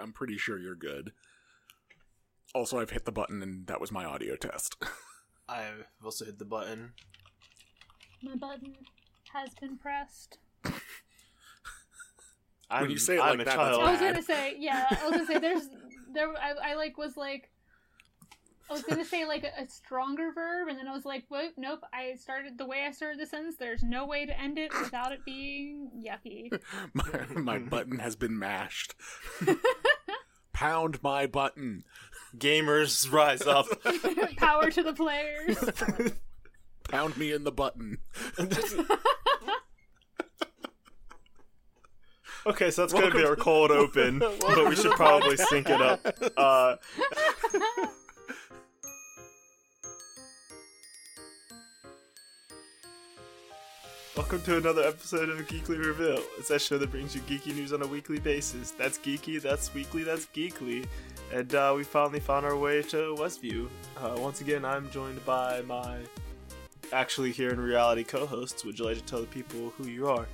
I'm pretty sure you're good. Also, I've hit the button, and that was my audio test. I've also hit the button. My button has been pressed. I'm, you say it I'm like a that, that's child. I was gonna say, yeah, I was gonna say, there's, there, I, I like was like, I was gonna say like a, a stronger verb, and then I was like, wait, nope. I started the way I started the sentence. There's no way to end it without it being yucky. my, my button has been mashed. Pound my button. Gamers rise up. Power to the players. Pound me in the button. okay, so that's gonna be our cold open, but we should probably sync it up. Uh, Welcome to another episode of Geekly Reveal. It's that show that brings you geeky news on a weekly basis. That's geeky, that's weekly, that's geekly. And uh, we finally found our way to Westview. Uh, once again, I'm joined by my actually here in reality co-hosts. Would you like to tell the people who you are?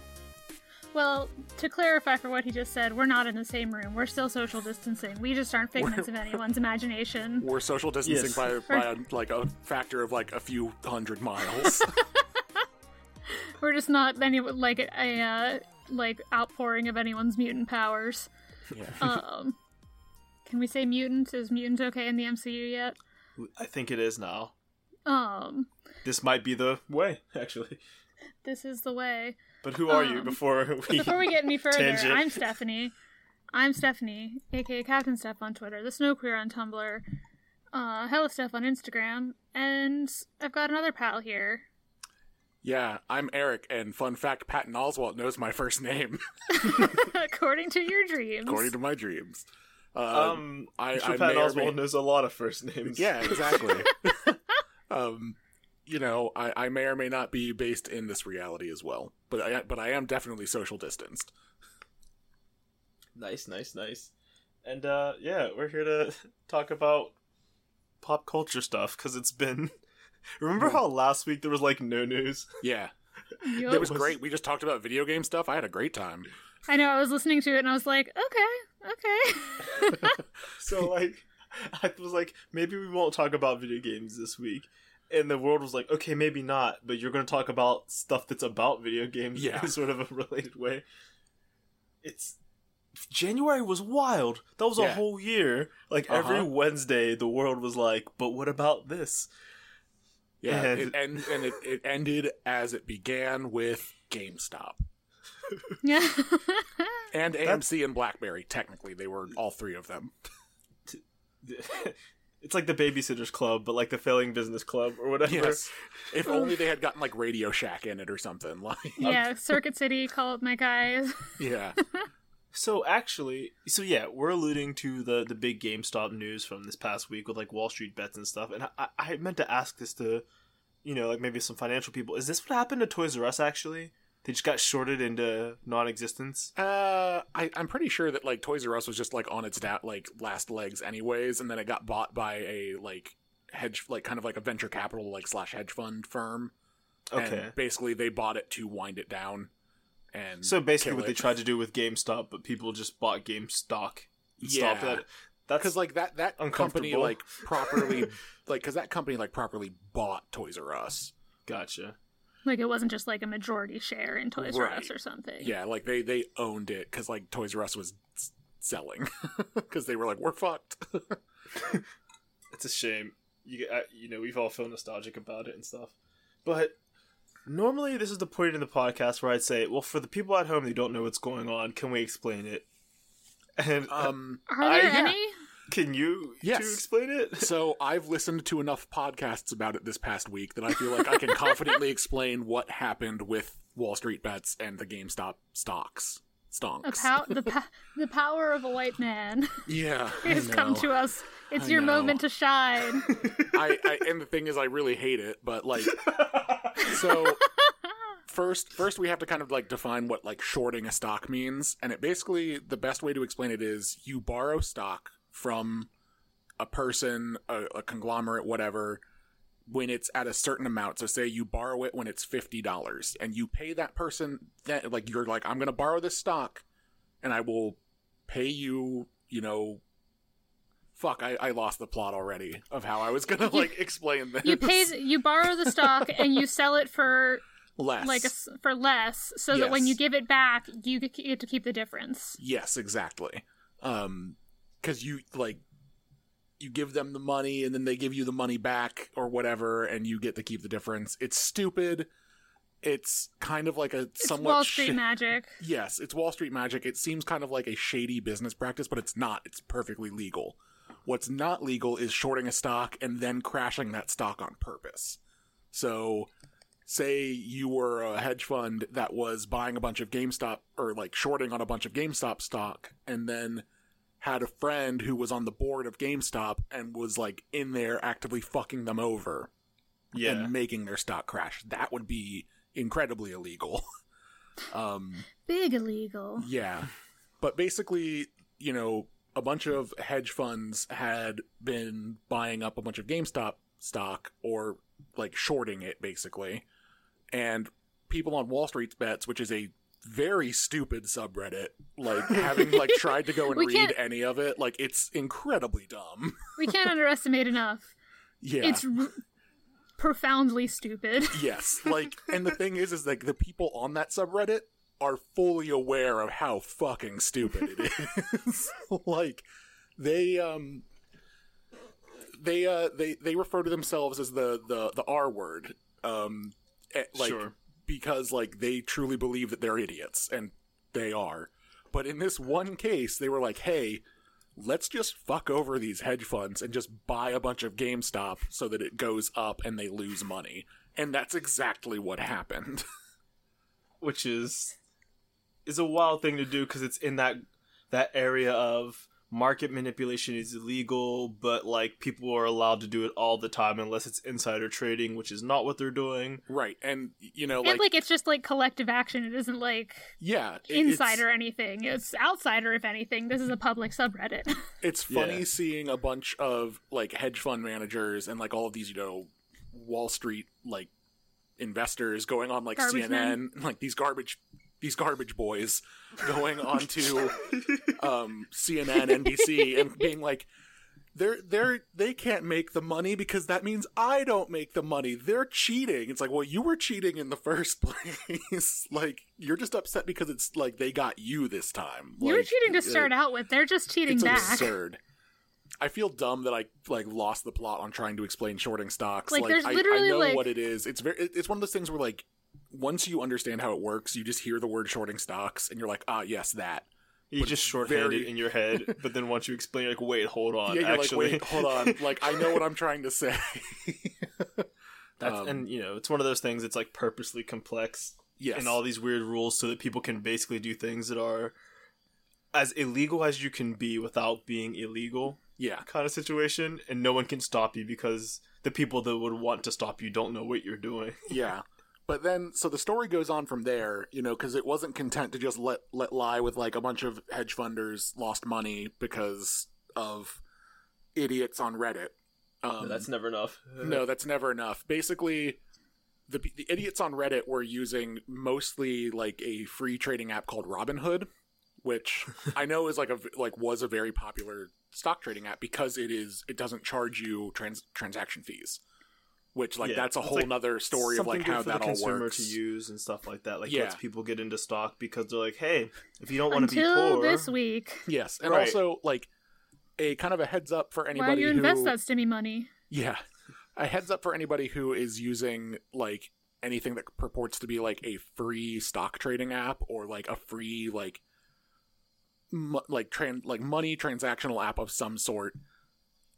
Well, to clarify for what he just said, we're not in the same room. We're still social distancing. We just aren't figments of anyone's imagination. We're social distancing Yes. by, by like a factor of like a few hundred miles. We're just not any like a uh, like outpouring of anyone's mutant powers. yeah. Um, can we say mutant? Is mutant okay in the MCU yet? I think it is now. Um, This might be the way, actually. this is the way. But who are you Um, before we? Before we get any further, Tangent. I'm Stephanie. I'm Stephanie, aka Captain Steph on Twitter, the Snow Queer on Tumblr, uh, Hella Steph on Instagram, and I've got another pal here. Yeah, I'm Eric, and fun fact Patton Oswalt knows my first name, According to your dreams. according to my dreams. Uh, um, I- I'm sure I Pat may or Oswald may- knows a lot of first names. Yeah, exactly. um, you know, I, I may or may not be based in this reality as well, but I but I am definitely social distanced. Nice, nice, nice. And uh, yeah, we're here to talk about pop culture stuff because it's been. Remember how last week there was like no news? Yeah, Yup. it was great. We just talked about video game stuff. I had a great time. I know. I was listening to it and I was like, okay, okay. So like, I was like, maybe we won't talk about video games this week. And the world was like, okay, maybe not, but you're going to talk about stuff that's about video games Yeah. in sort of a related way. It's January was wild. That was a whole year. Like every Uh-huh. Wednesday, the world was like, but what about this? Yeah, And- it, and and it, it ended as it began with GameStop yeah. and AMC and BlackBerry. Technically, they were all three of them. it's like the Babysitters Club, but like the Failing Business Club or whatever. Yes, if only they had gotten like Radio Shack in it or something. Like, yeah. Circuit City, call up my guys. yeah, So actually, so yeah, we're alluding to the the big GameStop news from this past week with like Wall Street bets and stuff. And I, I meant to ask this to, you know, like maybe some financial people. Is this what happened to Toys R Us? Actually, they just got shorted into non-existence. Uh, I, I'm pretty sure that like Toys R Us was just like on its da- like last legs anyways, and then it got bought by a like hedge, like kind of like a venture capital like slash hedge fund firm. Okay. And basically, they bought it to wind it down. And So basically, kill what they tried to do with GameStop, but people just bought GameStop. and Yeah. stopped that. That's because like that that company like properly like because that company like properly bought Toys R Us. gotcha. like it wasn't just like a majority share in Toys R Us or something. Yeah, like they they owned it because like Toys R Us was selling because they were like we're fucked. it's a shame. You uh, you know we've all felt nostalgic about it and stuff, but normally this is the point in the podcast where I'd say, well, for the people at home who don't know what's going on, can we explain it? And um, Are there I- any? can you Yes. to explain it? so I've listened to enough podcasts about it this past week that I feel like I can confidently explain what happened with Wall Street bets and the GameStop stocks. A Stonks. pow- the, pa- the power of a white man yeah, I has come to us. It's I your know. moment to shine. I, I and the thing is, I really hate it, but like, so first, first we have to kind of like define what like shorting a stock means, and it basically the best way to explain it is you borrow stock from a person, a, a conglomerate, whatever, when it's at a certain amount. So say you borrow it when it's fifty dollars, and you pay that person that like you're like I'm going to borrow this stock, and I will pay you you know, fuck, I, I lost the plot already of how I was gonna like explain this. You pay, you borrow the stock and you sell it for less, like a for less, so that when you give it back, you get to keep the difference. yes, exactly. Um, because you like you give them the money and then they give you the money back or whatever, and you get to keep the difference. It's stupid. It's kind of like a It's somewhat Wall Street shi- magic. Yes, it's Wall Street magic. It seems kind of like a shady business practice, but it's not. It's perfectly legal. What's not legal is shorting a stock and then crashing that stock on purpose. So, say you were a hedge fund that was buying a bunch of GameStop or like shorting on a bunch of GameStop stock and then had a friend who was on the board of GameStop and was like in there actively fucking them over Yeah. and making their stock crash. That would be incredibly illegal. um Big illegal. yeah. But basically, you know, a bunch of hedge funds had been buying up a bunch of GameStop stock or like shorting it basically. And people on Wall Street's bets, which is a very stupid subreddit, like having like tried to go and read can't- any of it, like it's incredibly dumb. We can't underestimate enough. Yeah. It's r- profoundly stupid. Yes, like, and the thing is, is like the people on that subreddit are fully aware of how fucking stupid it is. like, they um, they uh, they they refer to themselves as the the the R word, um, eh, like Sure. because like they truly believe that they're idiots, and they are. But in this one case, they were like, hey. Let's just fuck over these hedge funds and just buy a bunch of GameStop so that it goes up and they lose money. And that's exactly what happened. which is is a wild thing to do because it's in that that area of market manipulation is illegal, but like people are allowed to do it all the time unless it's insider trading, which is not what they're doing. right. And, you know, and like, like it's just like collective action. It isn't like yeah. it- inside anything. It's outsider if anything. This is a public subreddit. It's funny Yeah. seeing a bunch of like hedge fund managers and like all of these, you know, Wall Street like investors going on like Garbage CNN, men. like these garbage these garbage boys going onto um CNN, NBC and being like they're they're they can't make the money because that means I don't make the money. They're cheating. It's like, well, you were cheating in the first place. like you're just upset because it's like they got you this time. you were cheating to uh, start out with. They're just cheating it's back. absurd. I feel dumb that I like lost the plot on trying to explain shorting stocks. Like, Like, there's I, literally, I know like- what it is. It's very. It's one of those things where like once you understand how it works, you just hear the word shorting stocks and you're like, ah, yes, that. You But just it's shorthand very- it in your head, but then once you explain, you're like, wait, hold on, yeah, you're actually, like, wait, hold on. Like I know what I'm trying to say. That's, Um, and you know, it's one of those things. that's like purposely complex yes. and all these weird rules so that people can basically do things that are as illegal as you can be without being illegal. yeah. kind of situation, and no one can stop you because the people that would want to stop you don't know what you're doing. Yeah. But then, so the story goes on from there, you know, because it wasn't content to just let let lie with like a bunch of hedge funders lost money because of idiots on Reddit. Um, That's never enough. no, that's never enough. Basically, the the idiots on Reddit were using mostly like a free trading app called Robinhood, which I know is like a like was a very popular stock trading app because it is it doesn't charge you trans transaction fees. Which like Yeah, that's a whole like nother story of Something like good how for that the all consumer works. to use and stuff like that. Like Yeah. lets people get into stock because they're like, hey, if you don't want to be poor, this week. Yes, and Right. also like a kind of a heads up for Why anybody you who invest that stimmy money? yeah, a heads up for anybody who is using like anything that purports to be like a free stock trading app or like a free like m- like tran- like money transactional app of some sort.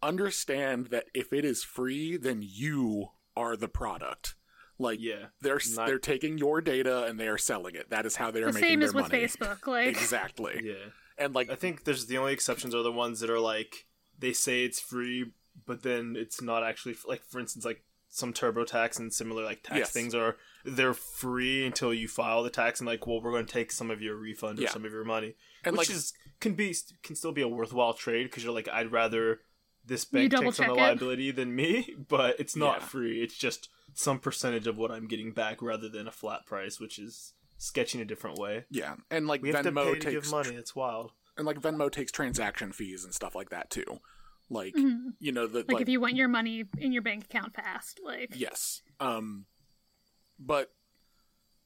Understand that if it is free, then you are the product. Like yeah, they're Not- they're taking your data and they are selling it. That is how they are The making same their as with money. Facebook. Like Exactly. yeah. And like I think there's the only exceptions are the ones that are like they say it's free, but then it's not actually like for instance like some TurboTax and similar like tax Yes. things are they're free until you file the tax and like well we're going to take some of your refund or Yeah. some of your money, and which like is can be can still be a worthwhile trade because you're like I'd rather this You bank takes on the check it. liability than me, but it's not Yeah. free. It's just some percentage of what I'm getting back rather than a flat price, which is sketching a different way. Yeah, and like We have to Venmo pay to takes give money. It's wild. and like Venmo takes transaction fees and stuff like that too. Like Mhm. you know the Like, if you want your money in your bank account fast, like Yes. Um but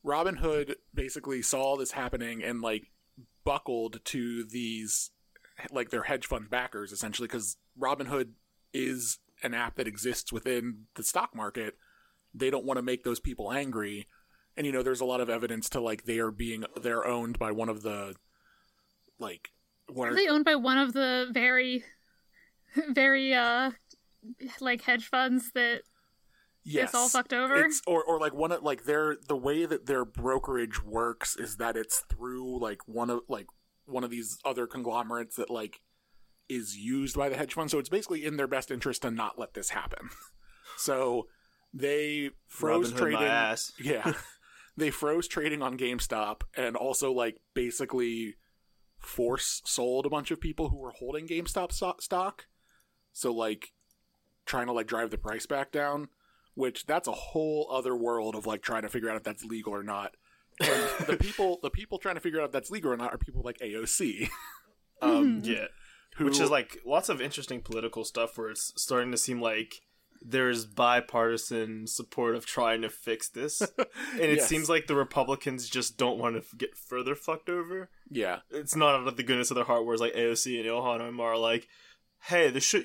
Robinhood basically saw all this happening and like buckled to these like their hedge fund backers essentially cuz Robinhood is an app that exists within the stock market. They don't want to make those people angry. And you know there's a lot of evidence to like they are being they're owned by one of the like one are they owned by one of the very, very uh, like hedge funds that gets all fucked over? It's, or or like one of like their the way that their brokerage works is that it's through like one of like one of these other conglomerates that like is used by the hedge fund. So it's basically in their best interest to not let this happen. So they froze Robin Hood my trading. Yeah. they froze trading on GameStop and also like basically force sold a bunch of people who were holding GameStop so- stock. So like trying to like drive the price back down, which that's a whole other world of like trying to figure out if that's legal or not. And the people the people trying to figure out if that's legal or not are people like AOC. um Yeah. who Which is like lots of interesting political stuff where it's starting to seem like there's bipartisan support of trying to fix this. And it Yes. seems like the Republicans just don't want to get further fucked over. yeah. It's not out of the goodness of their heart, whereas like AOC and Ilhan are like, hey, this should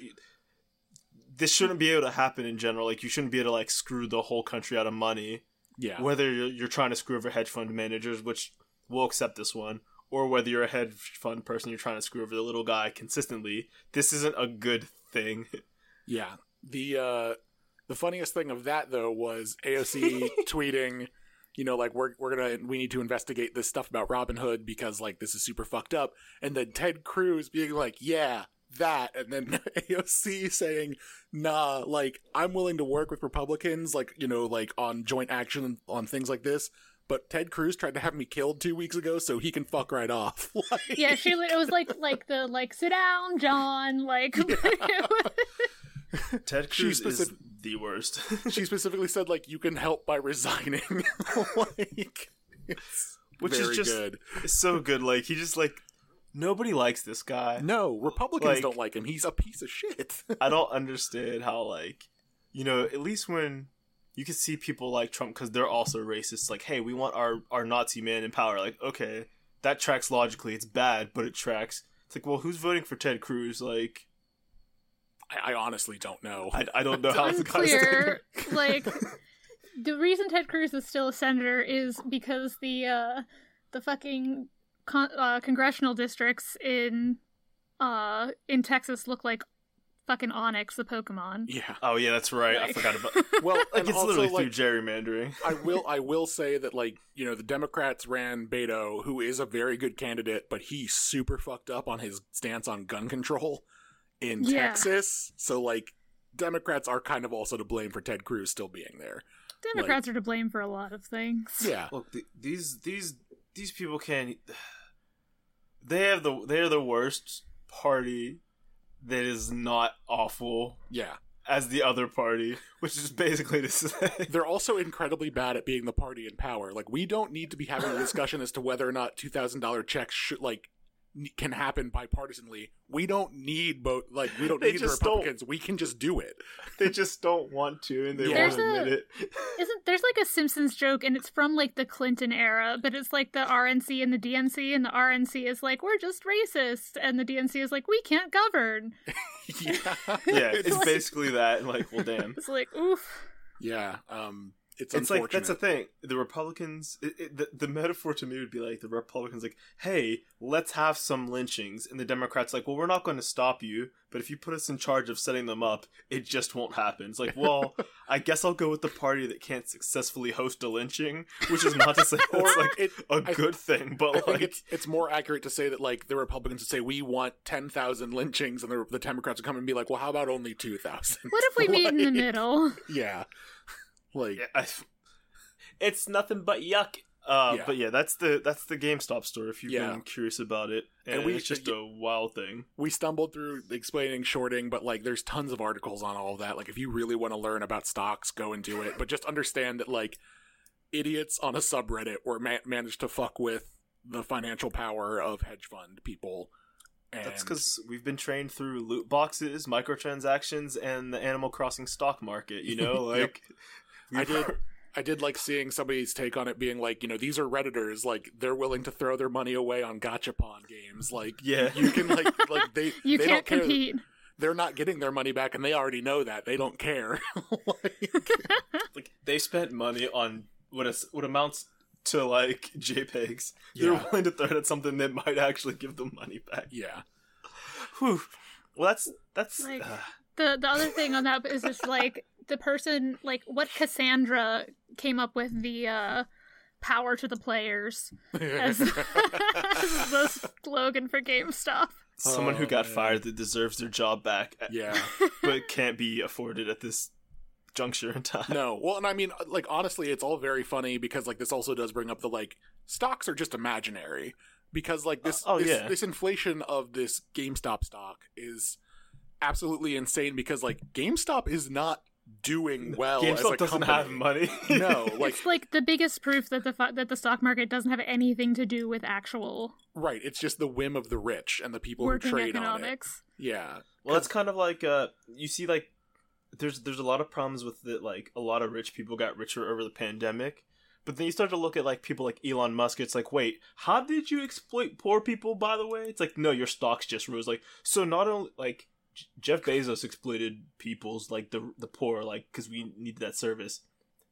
this shouldn't be able to happen in general. Like you shouldn't be able to like screw the whole country out of money. Yeah. Whether you're, you're trying to screw over hedge fund managers, which we'll accept this one, or whether you're a hedge fund person, you're trying to screw over the little guy consistently. This isn't a good thing. Yeah. The uh the funniest thing of that though was AOC tweeting, you know, like we're we're gonna we need to investigate this stuff about Robinhood because like this is super fucked up. And then Ted Cruz being like, Yeah, that and then AOC saying, nah, like I'm willing to work with Republicans, like, you know, like on joint action on things like this. But Ted Cruz tried to have me killed two weeks ago, so he can fuck right off. Like- yeah, she it was like like the like sit down, John, like Ted She Cruz is the worst. she specifically said like you can help by resigning like it's Which is just- good it's so good. Like he just like nobody likes this guy. no republicans Like- don't like him he's a piece of shit I don't understand how like you know at least when you can see people like Trump because they're also racist. Like, hey, we want our our Nazi man in power. Like, okay, that tracks logically. It's bad, but it tracks. It's like, well, who's voting for Ted Cruz? Like, I, I honestly don't know I, I don't know how it's the guy's like the reason Ted Cruz is still a senator is because the uh the fucking con- uh, congressional districts in uh in Texas look like fucking Onix, the Pokemon. yeah Oh yeah, that's right. I forgot about. well Like it's also, literally like, through gerrymandering. I will I will say that like you know the Democrats ran Beto who is a very good candidate but he super fucked up on his stance on gun control in Yeah. Texas so like Democrats are kind of also to blame for Ted Cruz still being there Democrats are to blame for a lot of things. yeah Look, th- these these these people can't. They have the they are the worst party that is not awful yeah as the other party, which is basically to say. they're also incredibly bad at being the party in power. Like we don't need to be having a discussion as to whether or not two thousand dollar checks should like can happen bipartisanly. We don't need both. Like we don't They need the just don't- Republicans. We can just do it. they just don't want to, and they Yeah. won't There's admit a- it. Isn't there's like a Simpsons joke and it's from like the Clinton era, but it's like the RNC and the DNC and the RNC is like we're just racist and the DNC is like we can't govern. yeah, Yeah, it's like- basically that. Like, well, damn. It's like oof. yeah. Um, it's It's like that's the thing. The Republicans, it, it, the, the metaphor to me would be like the Republicans, like, "Hey, let's have some lynchings," and the Democrats, like, "Well, we're not going to stop you, but if you put us in charge of setting them up, it just won't happen." It's like, well, I guess I'll go with the party that can't successfully host a lynching, which is not to say Or it's like it, a I- good thing, but think like, it's it's more accurate to say that like the Republicans would say we want ten thousand lynchings, and the, the Democrats would come and be like, well, how about only two thousand? What if we meet in the middle? Yeah, like yeah, I, it's nothing but yuck. Uh, Yeah. But yeah, that's the that's the GameStop story. If you've Yeah. been curious about it, and, And we- it's just a wild thing. we stumbled through explaining shorting, but like there's tons of articles on all of that. Like if you really want to learn about stocks, go and do it. But just understand that like idiots on a subreddit were ma- managed to fuck with the financial power of hedge fund people. And That's because we've been trained through loot boxes, microtransactions, and the Animal Crossing stock market. You know, like I did. I did like seeing somebody's take on it being like, you know, these are redditors, like they're willing to throw their money away on gachapon games. Like, Yeah. you can like, like they You they can't don't care. compete. They're not getting their money back, and they already know that. They don't care. Like, like they spent money on what is what amounts to like JPEGs. They're willing to throw it at something that might actually give them money back. yeah, Whew. Well, that's that's Like- uh, The the other thing on that is just like the person like what Cassandra came up with the uh power to the players as, as the slogan for GameStop. someone who Oh, got man. fired that deserves their job back, yeah. but can't be afforded at this juncture in time. No, well, and I mean, like honestly, it's all very funny because like this also does bring up the like stocks are just imaginary because like this Oh, this, yeah. this inflation of this GameStop stock is absolutely insane because like GameStop is not doing well as GameStop a doesn't company. have money. No, like it's like the biggest proof that the fu- that the stock market doesn't have anything to do with actual right, it's just the whim of the rich and the people who working trade on it. economics. Yeah, Well, it's kind of like uh, you see, like there's there's a lot of problems with it. Like a lot of rich people got richer over the pandemic, but then you start to look at like people like Elon Musk. It's like, wait, how did you exploit poor people? By the way, it's like, no, your stocks just rose. Like, so not only like J- Jeff Bezos exploited people's like the the poor, like because we needed that service.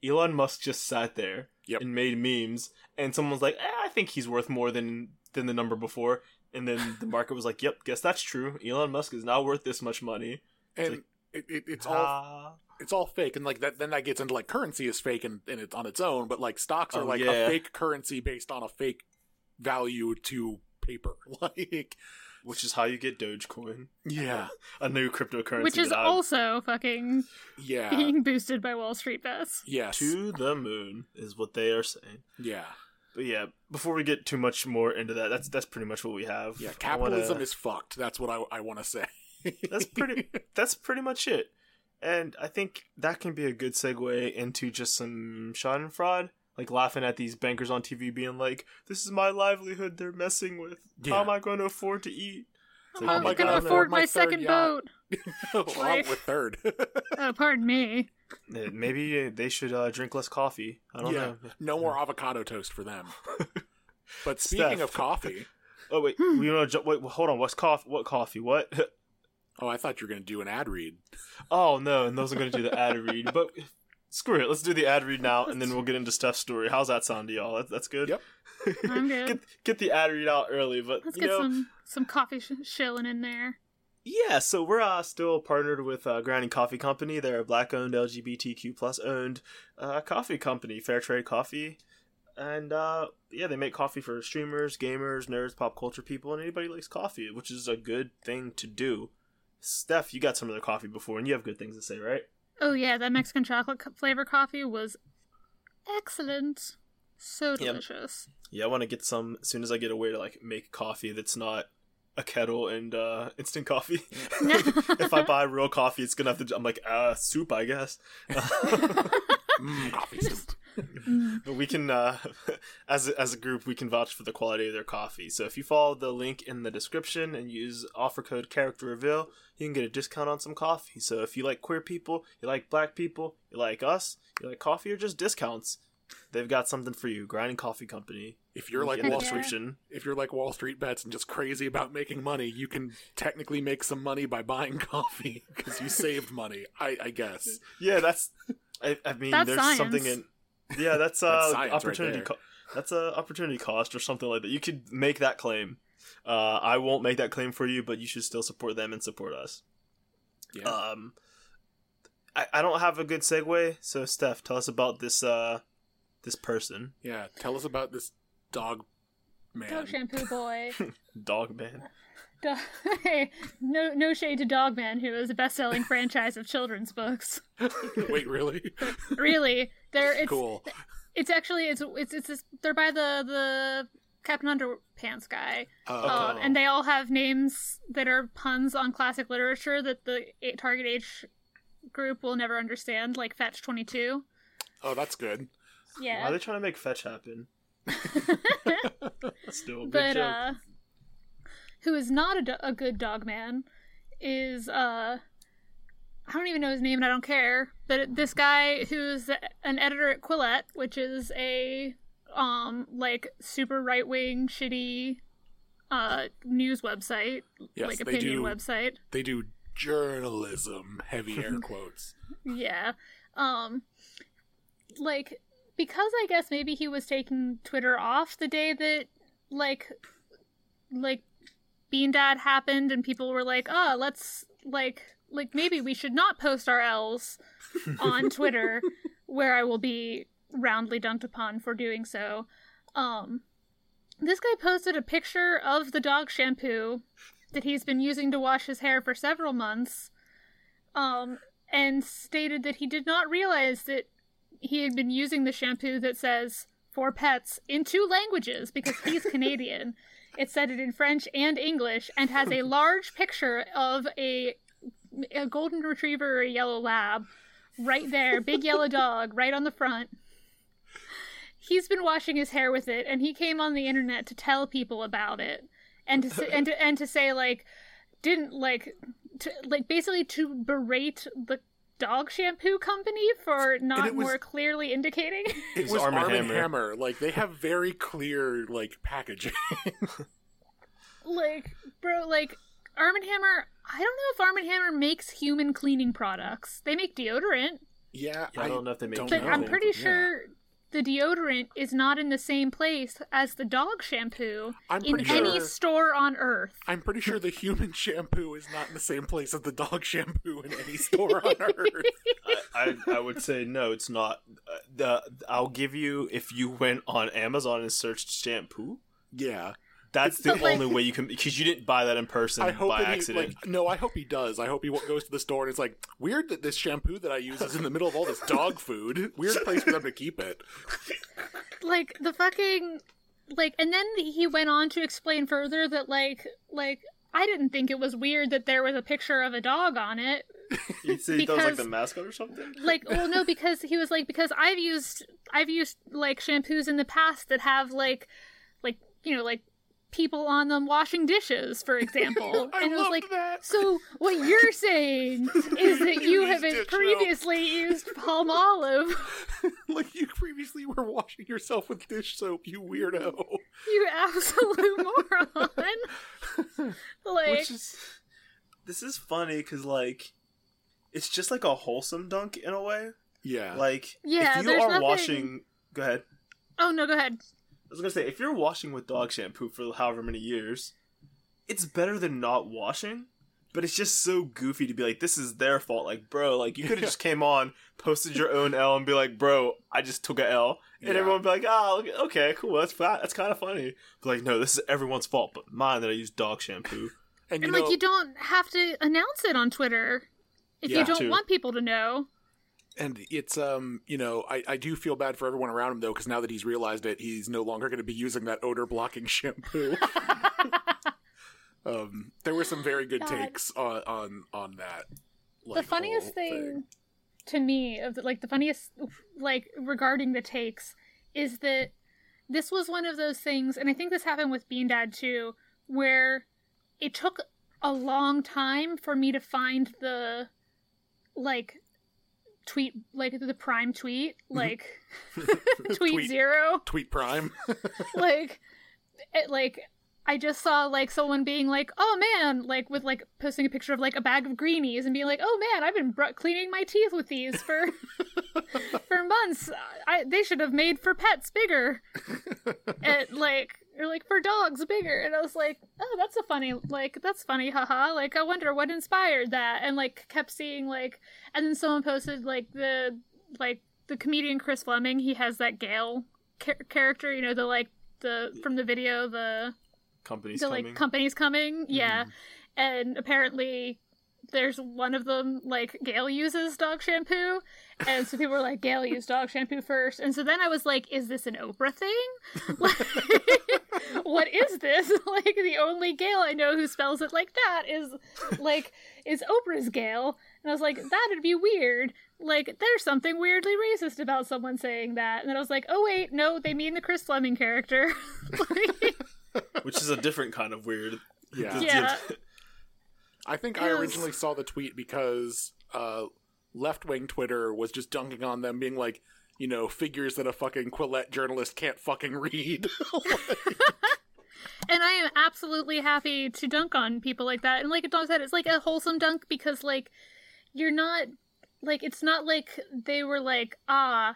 Elon Musk just sat there Yep. and made memes, and someone's like, eh, I think he's worth more than than the number before. And then the market was like, "Yep, guess that's true. Elon Musk is now worth this much money." and like- it, it, it's all Ah. it's all fake and like that then that gets into like currency is fake and, and it's on its own but like stocks are Oh, like yeah. a fake currency based on a fake value to paper like which is how you get Dogecoin, yeah a new cryptocurrency. Which is that I'm- also fucking yeah being boosted by Wall Street bets. yes to the moon, is what they are saying. yeah But yeah, before we get too much more into that, that's that's pretty much what we have. yeah capitalism wanna- is fucked that's what i, I want to say that's pretty. that's pretty much it. And I think that can be a good segue into just some Schadenfreude, like laughing at these bankers on TV, being like, "This is my livelihood. They're messing with. Yeah. How am I going to afford to eat?" It's How like, am I going to no, afford my my, second yacht. boat? well, with third Oh, pardon me. Uh, Maybe they should uh, drink less coffee. I don't yeah know. no more avocado toast for them but speaking Steph. of coffee Oh wait, Hmm. we want to wait. Hold on. What's coffee? What coffee? What? oh i thought you were going to do an ad read oh no, and those are going to do the ad read. But screw it. Let's do the ad read now, and then we'll get into Steph's story. How's that sound to y'all? That, that's good. Yep. I'm good. get get the ad read out early, but Let's you get know, some some coffee sh- shilling in there. yeah. So we're uh, still partnered with uh, Grinding Coffee Company. They're a black-owned, LGBTQ plus owned uh, coffee company, fair trade coffee. And uh, yeah, they make coffee for streamers, gamers, nerds, pop culture people, and anybody who likes coffee, which is a good thing to do. Steph, you got some of their coffee before, and you have good things to say, right? Oh yeah, that Mexican chocolate co- flavor coffee was excellent. So delicious. Yeah, I want to get some as soon as I get a way to like make coffee that's not a kettle and uh, instant coffee. if I buy real coffee, it's gonna have to. I'm like, uh, soup, I guess. mm, coffee soup but we can, uh, as a, as a group, we can vouch for the quality of their coffee. So if you follow the link in the description and use offer code character reveal, you can get a discount on some coffee. So if you like queer people, you like black people, you like us, you like coffee, or just discounts, they've got something for you. Grinding Coffee Company. if you're like wall Heck yeah. street if you're like Wall Street bets and just crazy about making money, you can technically make some money by buying coffee because you saved money. I, I guess. Yeah, that's. I, I mean, That's there's science. something in. Yeah, that's uh That's science right opportunity. co- that's a opportunity cost or something like that. You could make that claim. Uh, I won't make that claim for you, but you should still support them and support us. Yeah. Um, I, I don't have a good segue, so Steph, tell us about this uh this person, yeah. Tell us about this dog man. Dog shampoo boy. dog man. Dog- hey, no no shade to Dogman, who is a best-selling franchise of children's books. Wait, really? Really, they're it's cool. it's actually it's it's it's this, they're by the the Captain Underpants guy, Uh, um, and they all have names that are puns on classic literature that the a- target age group will never understand, like Fetch Twenty Two. oh, that's good. Yeah. Why are they trying to make fetch happen? Still a good but joke. uh, who is not a, do- a good dog man, is uh, I don't even know his name and I don't care. But this guy who's an editor at Quillette, which is a um like super right wing shitty uh news website, Yes, like they opinion do. website. They do journalism, heavy air quotes. Yeah. Um like because I guess maybe he was taking Twitter off the day that like like Bean Dad happened and people were like, "Oh, let's like like maybe we should not post our L's on Twitter where I will be roundly dunked upon for doing so." Um this guy posted a picture of the dog shampoo that he's been using to wash his hair for several months. Um and stated that he did not realize that he had been using the shampoo that says for pets in two languages because he's Canadian. It said it in French and English and has a large picture of a, a golden retriever or a yellow lab right there, big yellow dog right on the front. He's been washing his hair with it and he came on the internet to tell people about it and to and to, and to say like didn't like to, like basically to berate the dog shampoo company for not was- more clearly indicating. It was was Arm Arm and and Hammer. Hammer. Like they have very clear like packaging. like, bro, like Arm and Hammer. I don't know if Arm and Hammer makes human cleaning products. They make deodorant, yeah, Yeah, I don't know if they make but I'm know. pretty Yeah. Sure the deodorant is not in the same place as the dog shampoo I'm in pretty any store on Earth. I'm pretty sure the human shampoo is not in the same place as the dog shampoo in any store on earth. I, I, I would say no, it's not. Uh, the I'll give you if you went on Amazon and searched shampoo. Yeah, That's the only way you can because you didn't buy that in person I hope by he accident. like. No, I hope he does. I hope he goes to the store and it's like weird that this shampoo that I use is in the middle of all this dog food. Weird place for them to keep it. like the fucking like and then he went on to explain further that like like I didn't think it was weird that there was a picture of a dog on it. you say that was like the mascot or something. Like, well, no, because he was like, because I've used, I've used like shampoos in the past that have like, like you know, like people on them washing dishes, for example. I and it was like, that. so what you're saying is that You you used have dish soap. previously used Palmolive, like you previously were washing yourself with dish soap, you weirdo. you absolute moron. like, Which is this is funny because like it's just like a wholesome dunk in a way. Yeah, Like Yeah, if you are nothing- washing, go ahead. oh no, go ahead. I was gonna say if you're washing with dog shampoo for however many years, it's better than not washing. But it's just so goofy to be like, this is their fault. Like, bro, like you could have just came on, posted your own L, and be like, bro, I just took a L, and Yeah. everyone would be like, ah, look, okay, cool, that's fine, that's kind of funny. But like, no, this is everyone's fault, but mine that I use dog shampoo. and you And know, like, you don't have to announce it on Twitter if Yeah, you don't true. want people to know. And it's um, you know, I I do feel bad for everyone around him though, because now that he's realized it, he's no longer going to be using that odor blocking shampoo. um, there were some very good God. takes on on on that. the funniest whole thing, to me of the, like the funniest like regarding the takes is that this was one of those things and i think this happened with bean dad too where it took a long time for me to find the like tweet like the prime tweet mm-hmm. like tweet, Tweet. zero Tweet Prime. like it like I just saw like someone being like, "Oh man," like with like posting a picture of like a bag of greenies and being like, "Oh man, I've been br- cleaning my teeth with these for for months. I they should have made for pets bigger." and like or like for dogs bigger. And I was like, "Oh, that's a funny like that's funny, haha." Like I wonder what inspired that. And like kept seeing like and then someone posted like the like the comedian Chris Fleming, he has that Gayle char- character, you know, the like the from the video the Company's the coming. like companies coming yeah mm-hmm. and apparently there's one of them like Gayle uses dog shampoo and so people were like Gayle used dog shampoo first. And so then i was like is this an oprah thing? Like, what is this? Like the only Gayle i know who spells it like that is like is oprah's Gayle. And i was like that'd be weird. Like there's something weirdly racist about someone saying that. And then i was like oh wait no they mean the chris fleming character. Like, which is a different kind of weird. Yeah. Yeah. I think I originally saw the tweet because uh, left wing Twitter was just dunking on them, being like, you know, figures that a fucking Quillette journalist can't fucking read. And I am absolutely happy to dunk on people like that. And like Don said, it's like a wholesome dunk because like you're not like it's not like they were like, ah,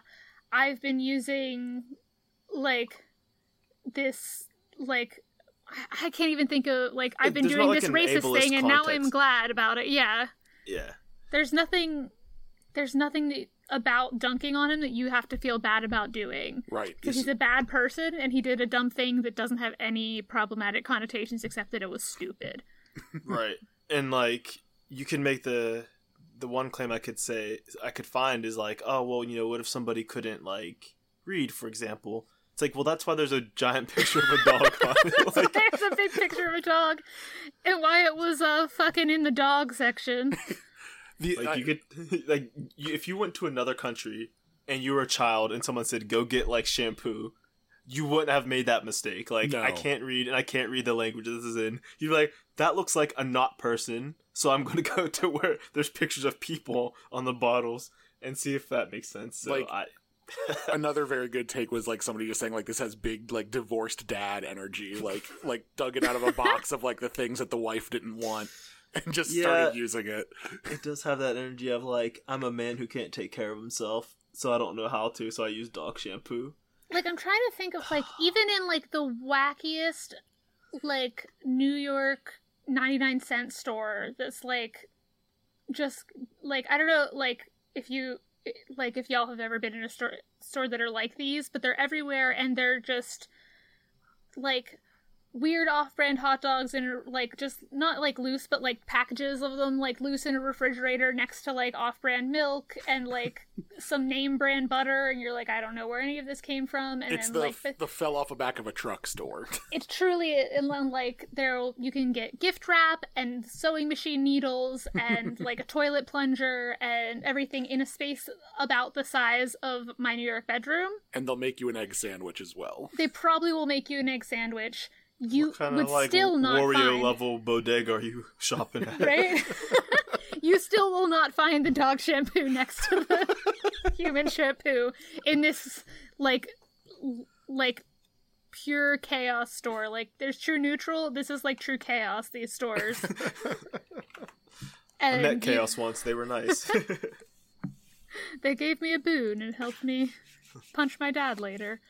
I've been using like this like I- can't even think of like I've been There's doing this racist thing and now I'm glad about it. Yeah. yeah. There's nothing there's nothing that, about dunking on him that you have to feel bad about doing. right. Because he's a bad person and he did a dumb thing that doesn't have any problematic connotations except that it was stupid. right and like you can make the the one claim i could say i could find is like oh well you know what if somebody couldn't like read for example it's like well that's why there's a giant picture of a dog on it like There's a big picture of a dog and why it was uh fucking in the dog section. The- like I- you could like you, if you went to another country and you were a child and someone said go get like shampoo you wouldn't have made that mistake like No. i can't read and i can't read the language this is in you'd be like that looks like a not person so i'm gonna go to where there's pictures of people on the bottles and see if that makes sense so Like- i another very good take was like somebody just saying like this has big like divorced dad energy, like like dug it out of a box of like the things that the wife didn't want and just Yeah. started using it. it does have that energy of like i'm a man who can't take care of himself so i don't know how to so i use dog shampoo like I'm trying to think of like even in like the wackiest like New York 99 cent store that's like just like I don't know like if you like if y'all have ever been in a store store that are like these but they're everywhere and they're just like weird off-brand hot dogs and like just not like loose but like packages of them like loose in a refrigerator next to like off-brand milk and like some name brand butter and you're like I don't know where any of this came from and It's then the like the, the fell off the back of a truck store. it's truly and then like there you can get gift wrap and sewing machine needles and like a toilet plunger and everything in a space about the size of my New York bedroom. and they'll make you an egg sandwich as well. They probably will make you an egg sandwich. You what kind would of like still not Wario find level bodega are you shopping at right? you still will not find the dog shampoo next to the human shampoo in this like like pure chaos store. Like there's true neutral. This is like true chaos. These stores. I and met you- Chaos once. They were nice. they gave me a boon and helped me punch my dad later.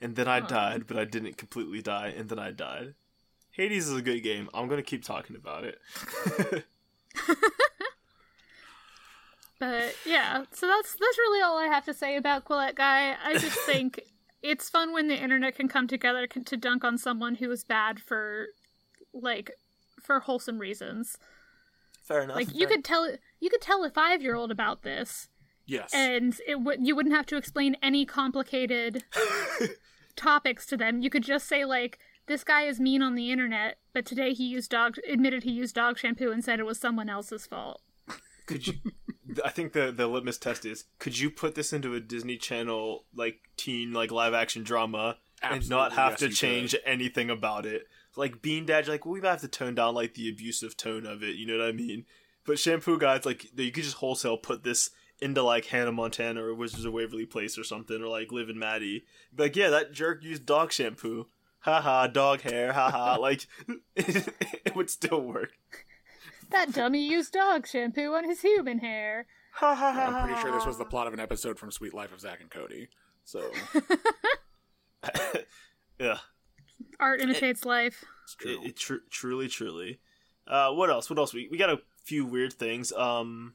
And then I oh. died, but I didn't completely die, and then I died. Hades is a good game. I'm gonna keep talking about it. But yeah, so that's that's really all I have to say about Quillette Guy. I just think it's fun when the internet can come together to dunk on someone who is bad for like for wholesome reasons. Fair enough. Like you could tell you could tell a 5-year-old about this Yes. and it would you wouldn't have to explain any complicated topics to them. You could just say like this guy is mean on the internet, but today he used dog admitted he used dog shampoo and said it was someone else's fault. could you? I think the the litmus test is: could you put this into a Disney Channel like teen like live action drama and not have yes, to change could. anything about it? Like Bean Dad, like, well, we might have to tone down like the abusive tone of it. You know what I mean? But Shampoo Guys, like, you could just wholesale put this into like Hannah Montana or Wizards of Waverly Place or something, or like Liv and Maddie. Like, yeah, that jerk used dog shampoo. Haha, dog hair. Haha, like it would still work. That dummy used dog shampoo on his human hair. Ha ha ha. I'm pretty sure this was the plot of an episode from Sweet Life of Zack and Cody. So yeah. Art imitates life. it's true. It, it tr- truly, truly. Uh, what else? What else? We we got a few weird things. Um,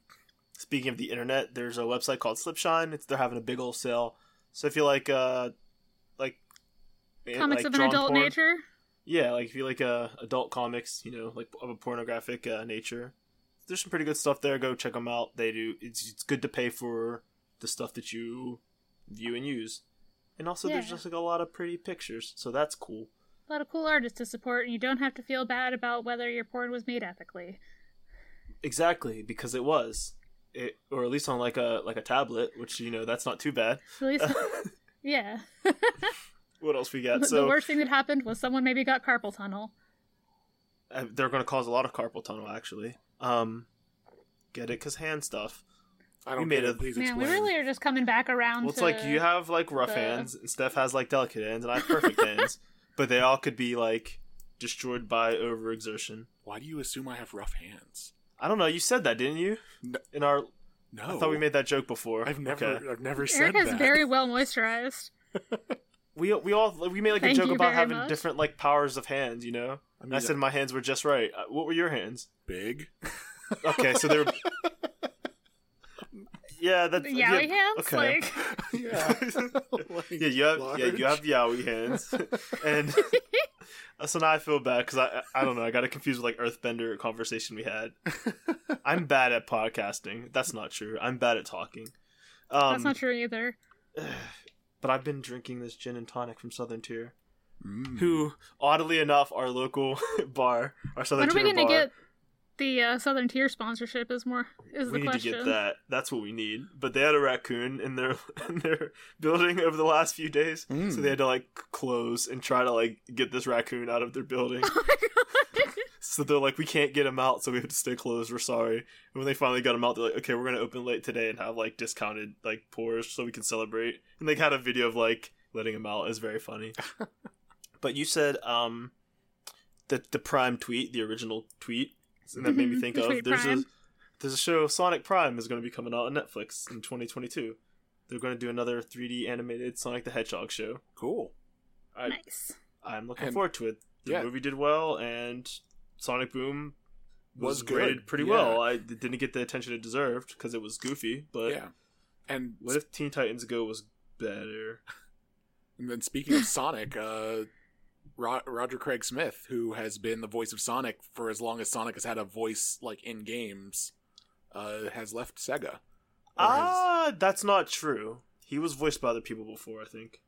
speaking of the internet, there's a website called Slipshine. It's they're having a big old sale. So if you like, uh, like eh, Comics like of an adult porn- nature. yeah, like if you like uh, adult comics, you know, like of a pornographic uh, nature, there's some pretty good stuff there. Go check them out. They do. It's it's good to pay for the stuff that you view and use, and also there's just like a lot of pretty pictures, so that's cool. A lot of cool artists to support, and you don't have to feel bad about whether your porn was made ethically. Exactly, because it was, it or at least on like a like a tablet, which you know that's not too bad. At least, yeah. What else we got? the So worst thing that happened was someone maybe got carpal tunnel. uh, they're going to cause a lot of carpal tunnel actually. Um, get it? Cause hand stuff. I don't We made get a- it. Please Man, we explain. really are just coming back around. Well, it's to... like you have like rough the- hands, and Steph has like delicate hands, and I have perfect hands, but they all could be like destroyed by overexertion. Why do you assume I have rough hands? I don't know. You said that, didn't you? In our, No, I thought we made that joke before. I've never, Okay. I've never said Eric has that. very well moisturized. We we all we made like a joke about having much. different like powers of hands, you know. I mean, I said my hands were just right. Uh, What were your hands? big. Okay, so they're. yeah, that's yaoi yeah, hands? okay. Like, yeah. yeah, you have yeah you have yaoi hands, and so now I feel bad because I I don't know I got it confused with like Earthbender conversation we had. I'm bad at podcasting. That's not true. I'm bad at talking. Um, that's not true either. But I've been drinking this gin and tonic from Southern Tier, Mm. who oddly enough our local bar, our Southern When are we Tier going to bar. get the uh, Southern Tier sponsorship? Is more is we the need to get that. That's what we need. But they had a raccoon in their in their building over the last few days, so Mm. they had to like close and try to like get this raccoon out of their building. Oh my god! so they're like, we can't get him out, so we have to stay closed. We're sorry. And when they finally got him out, they're like, okay, we're gonna open late today and have like discounted like pours so we can celebrate. And they had a video of like letting him out. It's very funny. but you said um the the Prime tweet, the original tweet, and that made me think of tweet there's a there's a show Sonic Prime is going to be coming out on Netflix in 2022. They're going to do another 3D animated Sonic the Hedgehog show. Cool. I, nice. I'm looking And- forward to it. The yeah. movie did well, and Sonic Boom was, Was good, rated pretty yeah. well. I it didn't get the attention it deserved because it was goofy. But yeah. And, what if Teen Titans Go was better? and then speaking of Sonic, uh, Ro- Roger Craig Smith, who has been the voice of Sonic for as long as Sonic has had a voice like in games, uh, has left Sega. Or has- Ah, that's not true. He was voiced by other people before, I think.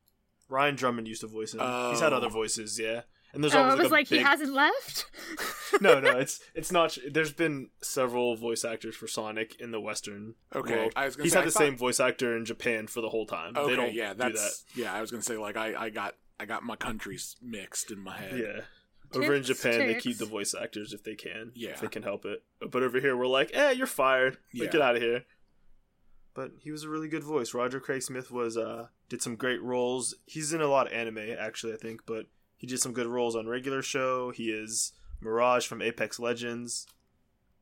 Ryan Drummond used to voice him. He's had Oh. other voices, yeah. And there's Oh, always it was a like big... he hasn't left. no, no, it's it's not. tr- There's been several voice actors for Sonic in the Western Okay, world. I was gonna He's say, had I the thought- same voice actor in Japan for the whole time. Okay, they don't yeah, do that's yeah. I was gonna say like I, I got I got my countries mixed in my head. Yeah. Over in Ticks, Japan, they keep the voice actors if they can. Yeah. If they can help it. But over here, we're like, eh, you're fired. Like, Yeah. get out of here. But he was a really good voice. Roger Craig Smith was uh did some great roles. He's in a lot of anime, actually, I think, but he did some good roles on regular show. He is Mirage from Apex Legends.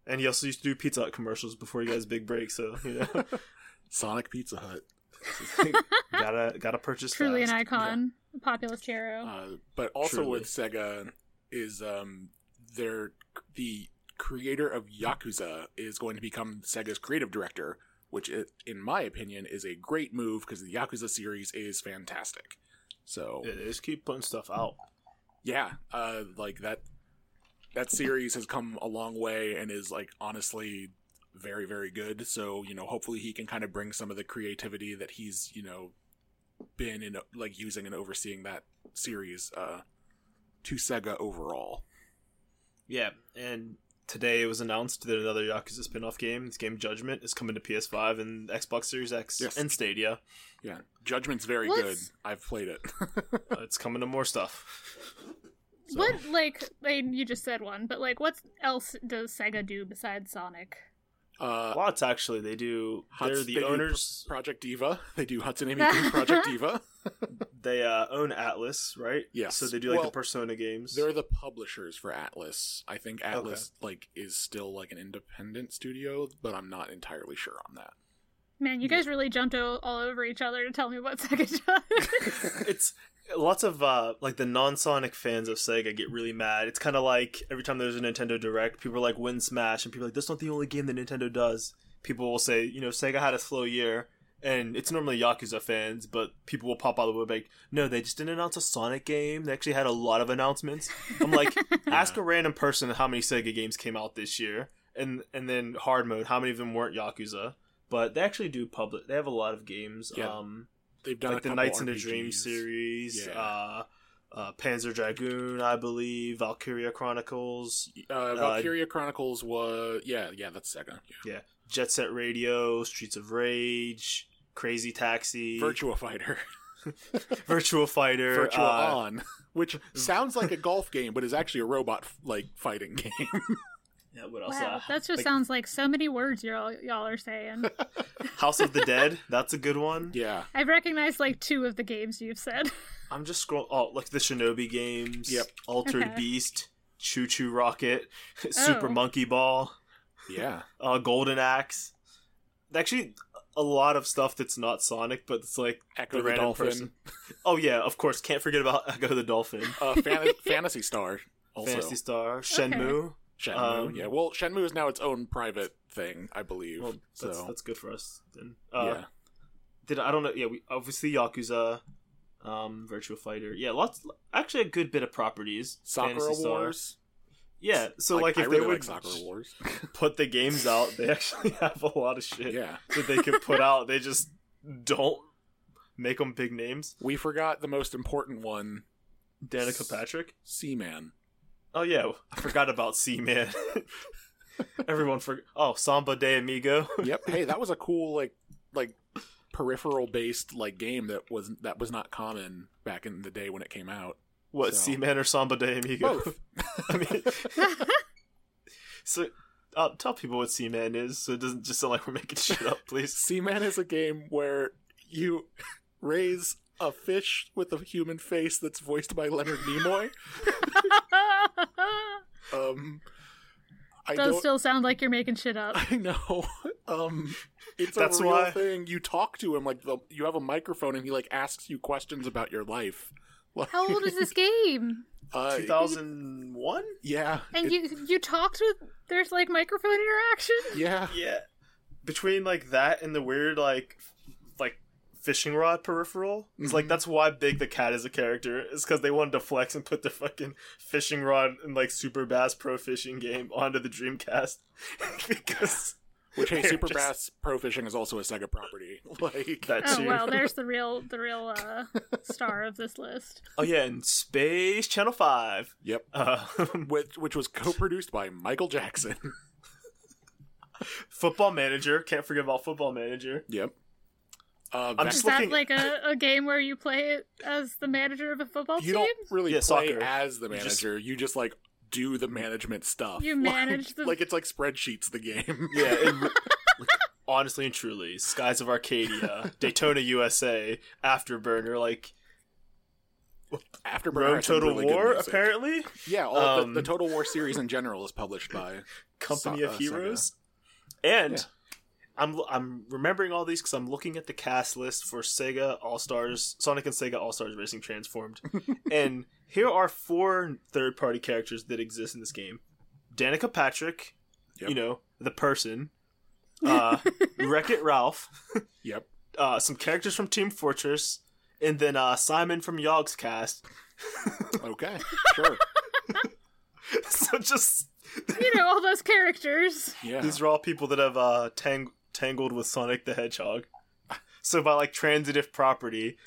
And he also used to do Pizza Hut commercials before he got his big break, so you know Sonic Pizza Hut. gotta gotta purchase Truly an icon, a populist hero. Uh, but also Truly. with Sega is um their the creator of Yakuza is going to become Sega's creative director, which i in my opinion is a great move because the Yakuza series is fantastic. So Yeah, they just keep putting stuff out. yeah, uh, like that that series has come a long way and is like honestly very very good. So you know, hopefully he can kind of bring some of the creativity that he's you know been in like using and overseeing that series uh, to Sega overall. Yeah, and today it was announced that another Yakuza spin-off game, this game Judgment, is coming to PS5 and Xbox Series X Yes. and Stadia. Yeah, Judgment's very What's- good. I've played it. Uh, it's coming to more stuff. So- What like I mean, you just said one, but like what else does Sega do besides Sonic? Uh, Lots actually. They do. They're the they do owners. Project Diva. They do Hatsune Miku Project Diva. They uh, own Atlus, right? Yes. So they do like Well, the Persona games. They're the publishers for Atlus. I think Atlus like is still like an independent studio, but I'm not entirely sure on that. Man, you guys really jumped all over each other to tell me what Sega does. it's lots of uh like the non-sonic fans of sega get really mad. It's kind of like every time there's a nintendo direct people are like win smash and people are like that's not the only game that nintendo does. People will say you know sega had a slow year and it's normally yakuza fans but people will pop out of the wood like no they just didn't announce a sonic game. They actually had a lot of announcements. I'm like ask a random person how many sega games came out this year and and then hard mode how many of them weren't yakuza? But they actually do public they have a lot of games Yeah. um They've done like the NiGHTS in the Dream series, Yeah. uh, uh, Panzer Dragoon, I believe, Valkyria Chronicles, Uh, Valkyria Chronicles was yeah, yeah, that's second. Yeah. Jet Set Radio, Streets of Rage, Crazy Taxi, Virtua Fighter. Virtual Fighter, Virtual uh, On, which sounds like a golf game, but is actually a robot like fighting game. Yeah, what else? Wow, uh, that just like sounds like so many words y'all y'all are saying. House of the Dead. That's a good one. yeah, I've recognized like two of the games you've said. I'm just scrolling. Oh, like the Shinobi games. Yep. Altered Okay. Beast, ChuChu Rocket, Super Oh. Monkey Ball, yeah. uh, Golden Axe. Actually, a lot of stuff that's not Sonic, but it's like Ecco the the, Dolphin, person. Oh yeah, of course. Can't forget about Ecco the Dolphin, uh, Fan- Phantasy Star, also Phantasy Star, Shenmue. Shenmue. um, yeah, well, Shenmue is now its own private thing, I believe. Well, that's so that's good for us then. Uh, yeah, Did I don't know? Yeah, we obviously Yakuza, um, Virtua Fighter. Yeah, lots. Actually, a good bit of properties. Star. Wars. Yeah, so like, I if really they would like Wars. put the games out, they actually have a lot of shit yeah, that they could put out. They just don't make them big names. we forgot the most important one, Danica Patrick. Seaman. Oh yeah, I forgot about Seaman. Everyone forgot. Oh, Samba de Amigo. Yep. hey, that was a cool like like peripheral based like game that was that was not common back in the day when it came out. What So- Seaman or Samba de Amigo? Both. I mean, so uh, tell people what Seaman is, so it doesn't just sound like we're making shit up, please. Seaman is a game where you raise a fish with a human face that's voiced by Leonard Nimoy. Um, I Does don't. still sound like you're making shit up. I know. Um, it's That's a real why- thing. You talk to him like the, you have a microphone, and he like asks you questions about your life. Like, How old is this game? Uh, 2001? yeah. And it- you you talked with there's like microphone interaction. Yeah. Yeah. Between like that and the weird like fishing rod peripheral, it's like Mhm. that's why Big the Cat is a character. Is because they wanted to flex and put the fucking fishing rod and like Super Bass Pro Fishing game onto the Dreamcast because Which hey, Super just- Bass Pro Fishing is also a Sega property. Like that Oh too. well, there's the real the real uh, star of this list. oh yeah, and Space Channel Five. Yep. Uh, Which which was co-produced by Michael Jackson. Football Manager. Can't forget about Football Manager. yep. Uh, I'm just Is that looking- like a, a game where you play it as the manager of a football you team? don't really Yeah, play soccer. as the You just- manager. You just like do the management stuff. You Like- manage the- like it's like spreadsheets. The game. Yeah, it, like, honestly and truly, Skies of Arcadia, Daytona USA, Afterburner, like After Rome Total War, apparently. Yeah, all Um, the, the Total War series in general is published by. Company So- of uh, Sega. Heroes. And Yeah. I'm I'm remembering all these because I'm looking at the cast list for Sega All Stars, Sonic and Sega All Stars Racing Transformed, and here are four third party characters that exist in this game: Danica Patrick, Yep. you know the person, uh, Wreck It Ralph, Yep. uh, some characters from Team Fortress, and then uh, Simon from Yogscast. Okay. Sure. so just you know all those characters. Yeah. these are all people that have uh, tang- tangled with Sonic the Hedgehog. So by like transitive property,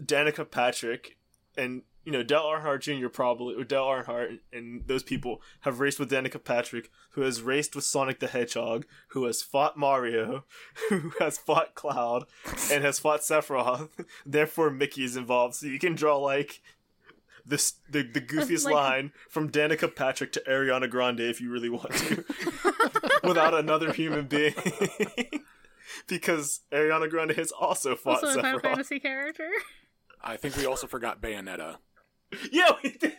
Danica Patrick and you know Dale Earnhardt Jr. probably or Dale Earnhardt and, and those people have raced with Danica Patrick, who has raced with Sonic the Hedgehog, who has fought Mario, who has fought Cloud, and has fought Sephiroth. Therefore, Mickey is involved. So you can draw like this the the goofiest Like- line from Danica Patrick to Ariana Grande if you really want to, without another human being. because Ariana Grande has also fought Also a Final Fantasy character. I think we also forgot Bayonetta. Yeah, we did.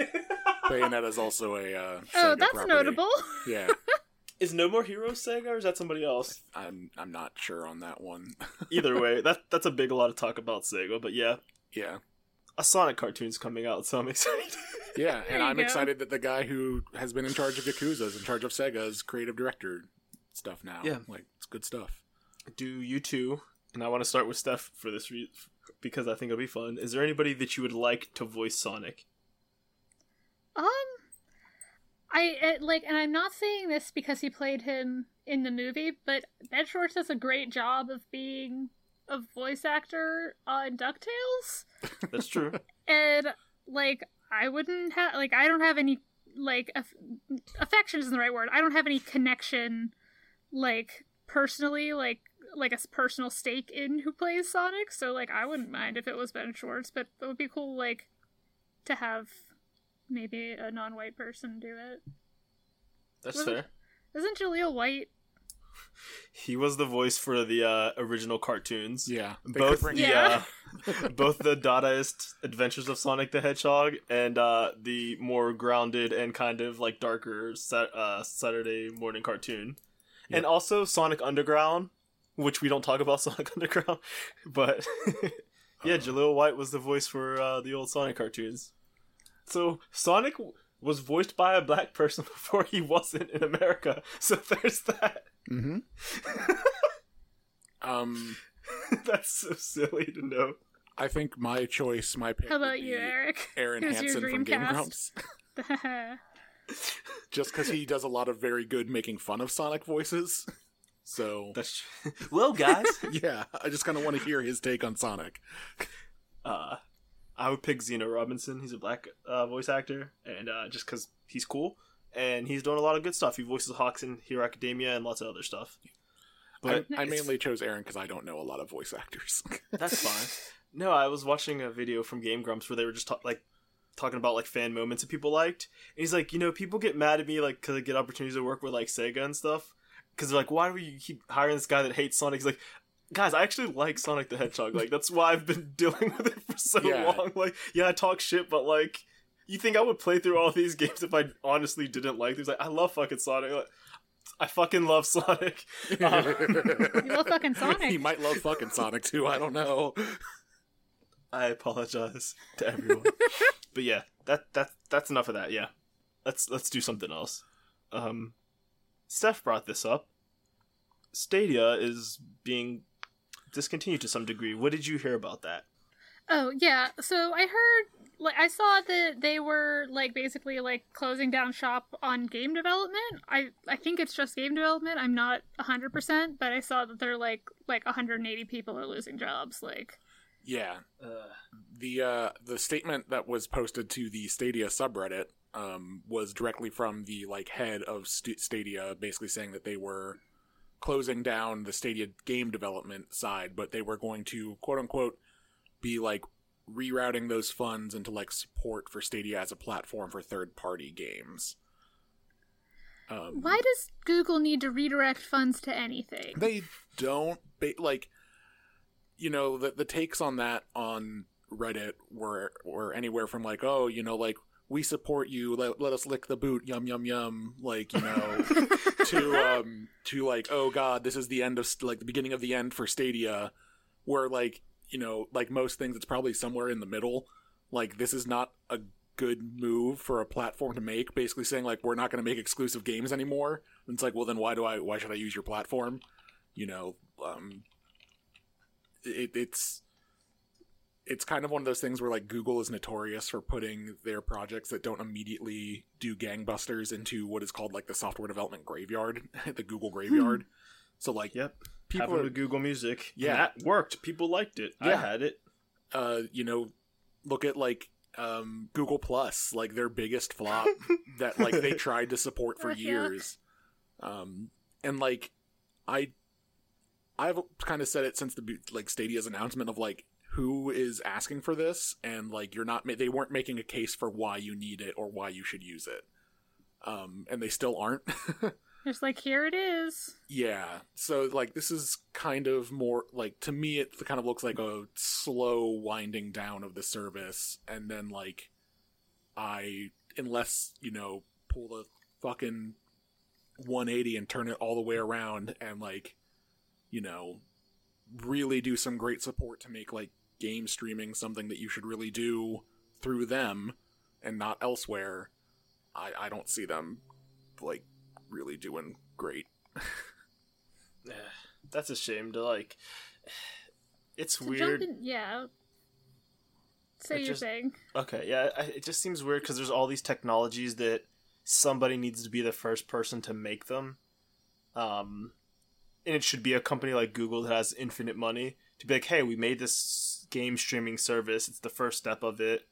Bayonetta is also a. Uh, Oh, that's property. notable. Yeah, Is No More Heroes Sega or is that somebody else? I'm I'm not sure on that one. Either way, that that's a big lot of talk about Sega, but yeah, yeah, a Sonic cartoon's coming out, so I'm excited. yeah, and I'm go. excited that the guy who has been in charge of Yakuza is in charge of Sega's creative director stuff now. Yeah. like it's good stuff. Do you two? And I want to start with Steph for this re- because I think it'll be fun. Is there anybody that you would like to voice Sonic? Um, I like, and I'm not saying this because he played him in the movie, but Ben Schwartz does a great job of being a voice actor uh, on Ducktales, That's true. and like, I wouldn't have like, I don't have any like aff- affection isn't the right word. I don't have any connection, like personally like like a personal stake in who plays Sonic, so like I wouldn't mind if it was Ben Schwartz, but it would be cool like to have maybe a non-white person do it. That's fair. Isn't Jaleel White? He was the voice for the uh, original cartoons. Yeah, both bring- the Yeah. uh, both the Dadaist Adventures of Sonic the Hedgehog and uh, the more grounded and kind of like darker sa- uh, Saturday morning cartoon, and also Sonic Underground, which we don't talk about Sonic Underground, but yeah, Jaleel White was the voice for uh, the old Sonic cartoons. So Sonic was voiced by a black person before he wasn't in America. So there's that. Mm-hmm. um, That's so silly to know. I think my choice, my pick. How would about you, Eric? Arin Who's Hanson from Game Dreamcast? Grumps, just because he does a lot of very good making fun of Sonic voices. So That's well, guys. yeah, I just kind of want to hear his take on Sonic. uh, I would pick Zeno Robinson. He's a black uh, voice actor, and uh, just because he's cool and he's doing a lot of good stuff. He voices Hawks in Hero Academia and lots of other stuff. But I, I mainly chose Arin because I don't know a lot of voice actors. that's fine. No, I was watching a video from Game Grumps where they were just ta- like talking about like fan moments that people liked. And he's like, you know, people get mad at me like because I get opportunities to work with like Sega and stuff. Because they're like, why do you keep hiring this guy that hates Sonic? He's like, guys, I actually like Sonic the Hedgehog. Like that's why I've been dealing with it for so Yeah. long. Like, yeah, I talk shit, but like. You think I would play through all these games if I honestly didn't like them? He's like, I love fucking Sonic. Like, I fucking love Sonic. Uh, You love fucking Sonic. he might love fucking Sonic too. I don't know. I apologize to everyone. but yeah, that that that's enough of that. Yeah, let's let's do something else. Um, Steph brought this up. Stadia is being discontinued to some degree. What did you hear about that? Oh yeah, so I heard like I saw that they were like basically like closing down shop on game development. I I think it's just game development. I'm not 100%, but I saw that they're like like 180 people are losing jobs like Yeah, Uh, the uh, the statement that was posted to the Stadia subreddit um, was directly from the like head of St- Stadia, basically saying that they were closing down the Stadia game development side, but they were going to quote unquote be like rerouting those funds into like support for Stadia as a platform for third party games. Um, why does Google need to redirect funds to anything? they don't ba- like you know the the takes on that on reddit were were anywhere from like oh you know like we support you let, let us lick the boot yum yum yum like you know to um to like oh god this is the end of like the beginning of the end for stadia where like you know like most things it's probably somewhere in the middle. Like this is not a good move for a platform to make basically saying like we're not going to make exclusive games anymore. And it's like well then why do i why should i use your platform? You know um it, it's it's kind of one of those things where like google is notorious for putting their projects that don't immediately do gangbusters into what is called like the software development graveyard the google graveyard. So like yep. People Happened are with Google Music. Yeah. that worked. People liked it. I had it. uh you know look at like um google plus like their biggest flop that like they tried to support for years um and like i i've kind of said it since the like stadia's announcement of like who is asking for this and like you're not they weren't making a case for why you need it or why you should use it um and they still aren't Just like here it is. Yeah. So like this is kind of more like to me it kind of looks like a slow winding down of the service and then like I unless, you know, pull the fucking 180 and turn it all the way around and like you know really do some great support to make like game streaming something that you should really do through them and not elsewhere. I I don't see them like really doing great. Eh, That's a shame to like. It's To weird. in, yeah. Say I your just- thing. Okay, yeah, I, it just seems weird because there's all these technologies that somebody needs to be the first person to make them. Um, and it should be a company like Google that has infinite money to be like, hey, we made this game streaming service. It's the first step of it.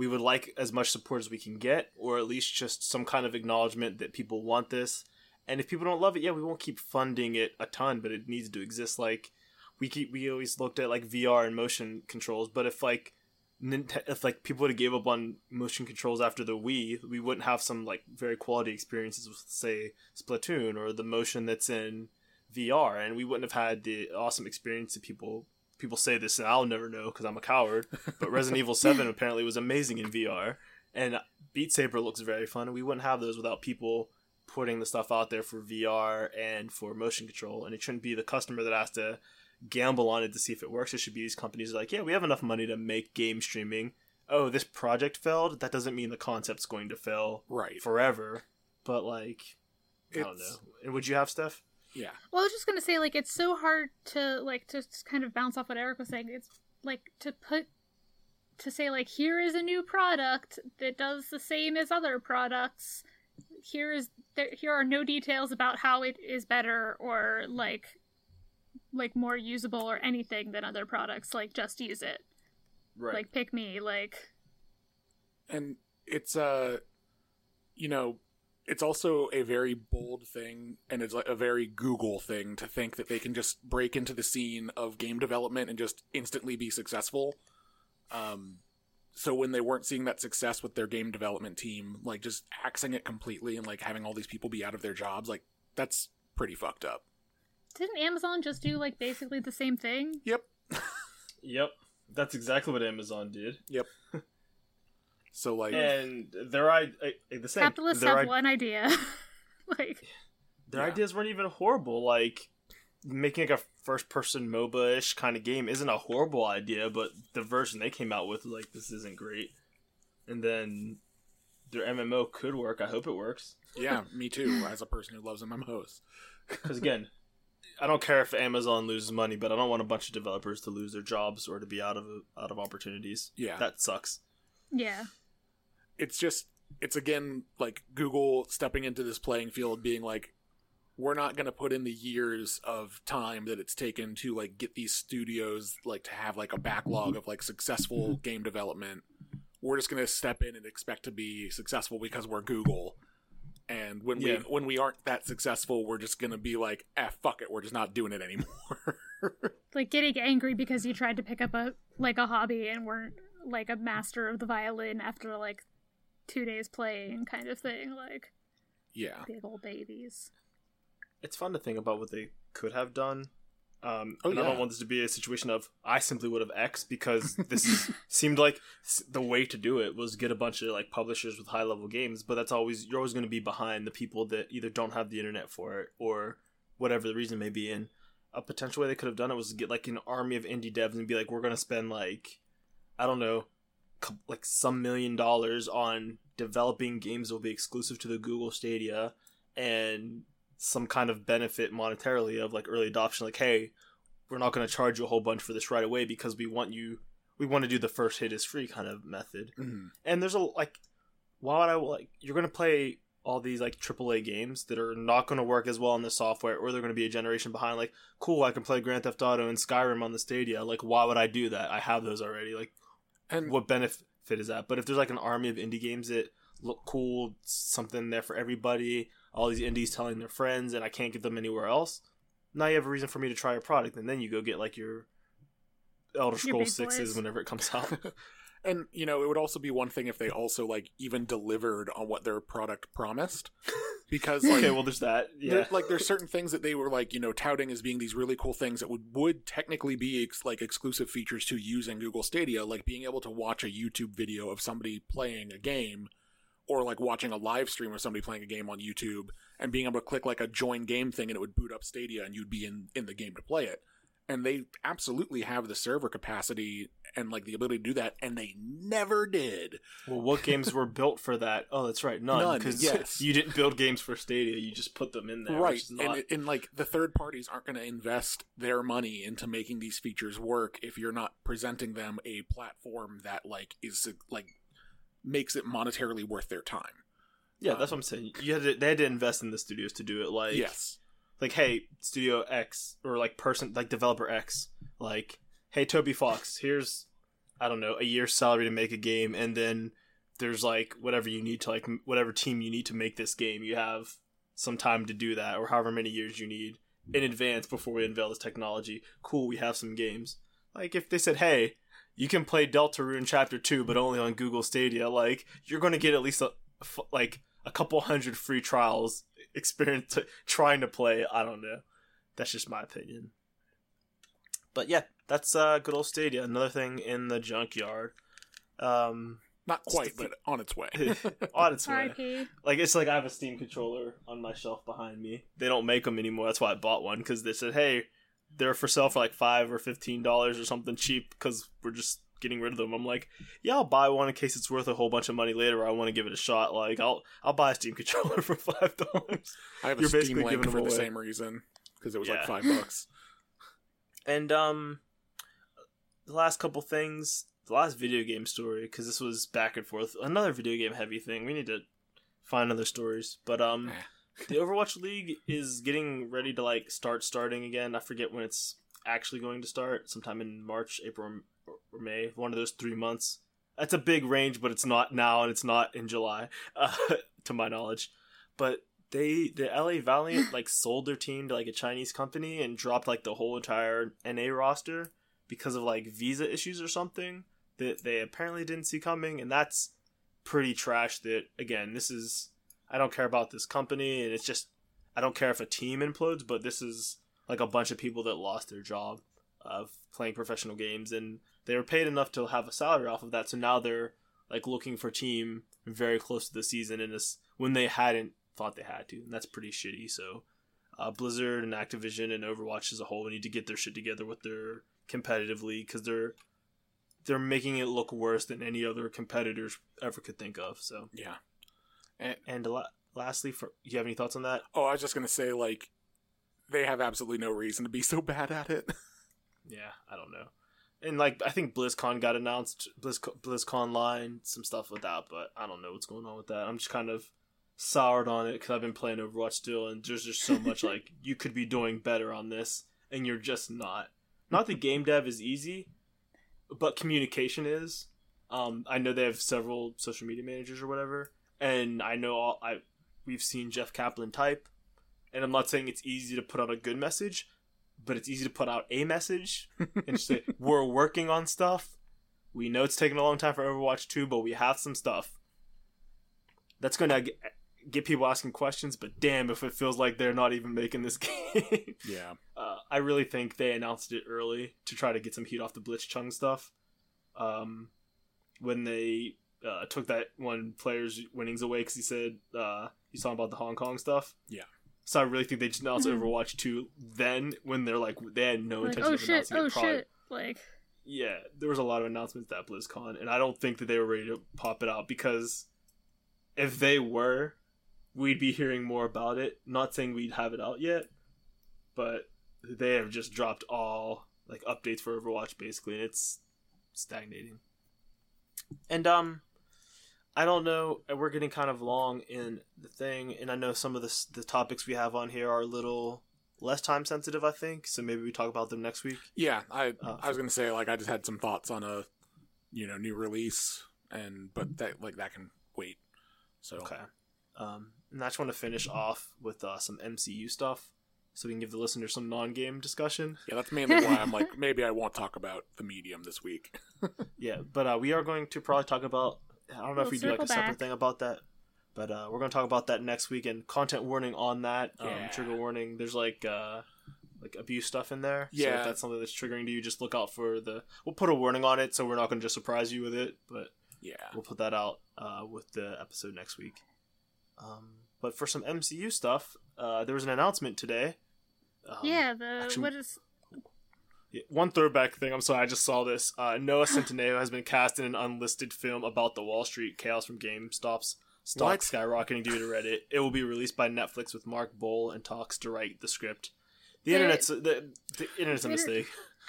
We would like as much support as we can get, or at least just some kind of acknowledgement that people want this. And if people don't love it, yeah, we won't keep funding it a ton, but it needs to exist. Like we keep we always looked at like VR and motion controls, but if like if like people would have gave up on motion controls after the Wii, we wouldn't have some like very quality experiences with say Splatoon or the motion that's in VR, and we wouldn't have had the awesome experience that people people say this, and I'll never know because I'm a coward. But Resident Evil Seven apparently was amazing in VR, and Beat Saber looks very fun, and we wouldn't have those without people putting the stuff out there for VR and for motion control. And it shouldn't be the customer that has to gamble on it to see if it works. It should be these companies like, yeah, we have enough money to make game streaming. Oh, this project failed. That doesn't mean the concept's going to fail Right. forever. But like, I don't know. And would you have Steph? Yeah. Well, I was just gonna say, like, it's so hard to like to just kind of bounce off what Eric was saying. It's like to put to say like, here is a new product that does the same as other products. Here is there, here are no details about how it is better or like like more usable or anything than other products. Like, just use it. Right. Like, pick me. Like, and it's uh you know it's also a very bold thing and it's like a very google thing to think that they can just break into the scene of game development and just instantly be successful um so when they weren't seeing that success with their game development team like just axing it completely and like having all these people be out of their jobs like that's pretty fucked up didn't Amazon just do like basically the same thing? yep Yep. That's exactly what Amazon did. so like And their I, I the same. Capitalists their have I- one idea. like, their Yeah. ideas weren't even horrible. Like making like a first person MOBA ish kind of game isn't a horrible idea, but the version they came out with like this isn't great. And then their MMO could work. I hope it works. yeah me too as a person who loves mmos Because again, I don't care if Amazon loses money, but I don't want a bunch of developers to lose their jobs or to be out of out of opportunities. yeah That sucks. yeah. It's just it's again like Google stepping into this playing field being like we're not going to put in the years of time that it's taken to like get these studios like to have like a backlog of like successful game development. We're just going to step in and expect to be successful because we're Google. And when Yeah. we when we aren't that successful, we're just going to be like, "Ah, fuck it, we're just not doing it anymore." like getting angry because you tried to pick up a like a hobby and weren't like a master of the violin after like two days playing kind of thing like yeah. big old babies it's fun to think about what they could have done. Um, Oh, and I don't want this to be a situation of I simply would have X because this seemed like the way to do it was get a bunch of like publishers with high level games. But that's always you're always going to be behind the people that either don't have the internet for it or whatever the reason may be. And a potential way they could have done it was to get like an army of indie devs and be like, we're going to spend like I don't know, cou- like some million dollars on developing games that will be exclusive to the Google Stadia and some kind of benefit monetarily of like early adoption like hey we're not going to charge you a whole bunch for this right away because we want you we want to do the first hit is free kind of method Mhm. and there's a like why would i like you're going to play all these like AAA games that are not going to work as well on the software or they're going to be a generation behind like cool i can play grand theft auto and skyrim on the stadia like why would i do that i have those already like And what benefit is that? But if there's like an army of indie games that look cool, something there for everybody, all these indies telling their friends, and I can't get them anywhere else, now you have a reason for me to try a product, and then you go get like your Elder Your Scrolls sixes whenever it comes out. And you know, it would also be one thing if they also like even delivered on what their product promised, because like, okay, well there's that. Yeah, there- like there's certain things that they were like you know touting as being these really cool things that would would technically be ex- like exclusive features to use in Google Stadia, like being able to watch a YouTube video of somebody playing a game, or like watching a live stream of somebody playing a game on YouTube, and being able to click like a join game thing and it would boot up Stadia and you'd be in in the game to play it. And they absolutely have the server capacity and like the ability to do that, and they never did. well, what games were built for that? Oh, that's right, none. Because yes. you didn't build games for Stadia; you just put them in there. right not... and, and like the third parties aren't going to invest their money into making these features work if you're not presenting them a platform that like is like makes it monetarily worth their time yeah, that's um, what I'm saying. You had to, they had to invest in the studios to do it. Like, yes like hey studio x or like person like developer x like hey toby fox here's i don't know a year's salary to make a game and then there's like whatever you need to like whatever team you need to make this game you have some time to do that, or however many years you need in advance before we unveil this technology. Cool, we have some games. Like if they said, "Hey, you can play Deltarune Chapter Two, but only on Google Stadia," like you're going to get at least a like a couple hundred free trials experience trying to play. I don't know. That's just my opinion. But yeah, that's uh, good old Stadia. Another thing in the junkyard. Um, Not quite, but on its way. on its way. R.I.P. Like it's like I have a Steam controller on my shelf behind me. They don't make them anymore. That's why I bought one because they said, "Hey, they're for sale for like five or fifteen dollars or something cheap because we're just getting rid of them." I'm like, "Yeah, I'll buy one in case it's worth a whole bunch of money later. I want to give it a shot. Like, I'll I'll buy a Steam controller for five dollars." I have a You're Steam basically link for them the same reason because it was Yeah. like five bucks. And um, the last couple things, the last video game story, because this was back and forth. Another video game heavy thing. We need to find other stories, but um, the Overwatch League is getting ready to like start starting again. I forget when it's actually going to start. Sometime in March, April, or, or May. One of those three months. That's a big range, but it's not now, and it's not in July, uh, to my knowledge. But they, the LA Valiant, like sold their team to like a Chinese company and dropped like the whole entire NA roster because of like visa issues or something that they apparently didn't see coming, and that's pretty trash. That again, this is I don't care about this company, and it's just I don't care if a team implodes, but this is like a bunch of people that lost their job of playing professional games, and they were paid enough to have a salary off of that. So now they're like looking for team very close to the season, and this when they hadn't thought they had to, and that's pretty shitty. So uh, Blizzard and Activision and Overwatch as a whole need to get their shit together with their competitive league because they're they're making it look worse than any other competitors ever could think of. So Yeah. and la- lastly, for you have any thoughts on that? Oh, I was just gonna say like they have absolutely no reason to be so bad at it. Yeah, I don't know. And like I think BlizzCon got announced, Blizz BlizzCon line, some stuff with that, but I don't know what's going on with that. I'm just kind of soured on it because I've been playing Overwatch still, and there's just so much like you could be doing better on this, and you're just not. Not that game dev is easy, but communication is. Um, I know they have several social media managers or whatever, and I know all, I we've seen Jeff Kaplan type, and I'm not saying it's easy to put out a good message, but it's easy to put out a message and say we're working on stuff. We know it's taking a long time for Overwatch 2, but we have some stuff. That's going to get people asking questions, but damn if it feels like they're not even making this game. yeah. uh, I really think they announced it early to try to get some heat off the Blitzchung stuff. Um, when they uh, took that one player's winnings away because he said uh, he's talking about the Hong Kong stuff. Yeah. So I really think they just announced Mhm. Overwatch 2 then when they're like they had no Like, intention oh of shit, announcing oh it. Probably, shit. Like, yeah, there was a lot of announcements at BlizzCon, and I don't think that they were ready to pop it out because if they were, we'd be hearing more about it. Not saying we'd have it out yet, but they have just dropped all like updates for Overwatch basically, and it's stagnating. And um, I don't know. We're getting kind of long in the thing, and I know some of the the topics we have on here are a little less time sensitive. I think so. Maybe we talk about them next week. Yeah, I Uh, I was gonna say like I just had some thoughts on a you know new release and but that like that can wait. So Okay. Um, and I just want to finish off with uh, some MCU stuff, so we can give the listeners some non-game discussion. yeah, that's mainly why I'm like maybe I won't talk about the medium this week. Yeah, but uh, we are going to probably talk about. I don't know if We'll we do like a circle separate back. thing about that, but uh, we're going to talk about that next week. And content warning on that. Um, Yeah. Trigger warning. There's like uh, like abuse stuff in there. So Yeah. if that's something that's triggering to you, just look out for the. We'll put a warning on it, so we're not going to just surprise you with it, but Yeah. we'll put that out uh, with the episode next week. Um, but for some MCU stuff, uh, there was an announcement today. Um, yeah, the actually- what is yeah, One throwback thing. I'm sorry, I just saw this. Uh, Noah Centineo has been cast in an unlisted film about the Wall Street chaos from GameStop's stock What? skyrocketing due to Reddit. It will be released by Netflix with Mark Boal and talks to write the script. The They- internet's the, the internet's a Inter- mistake.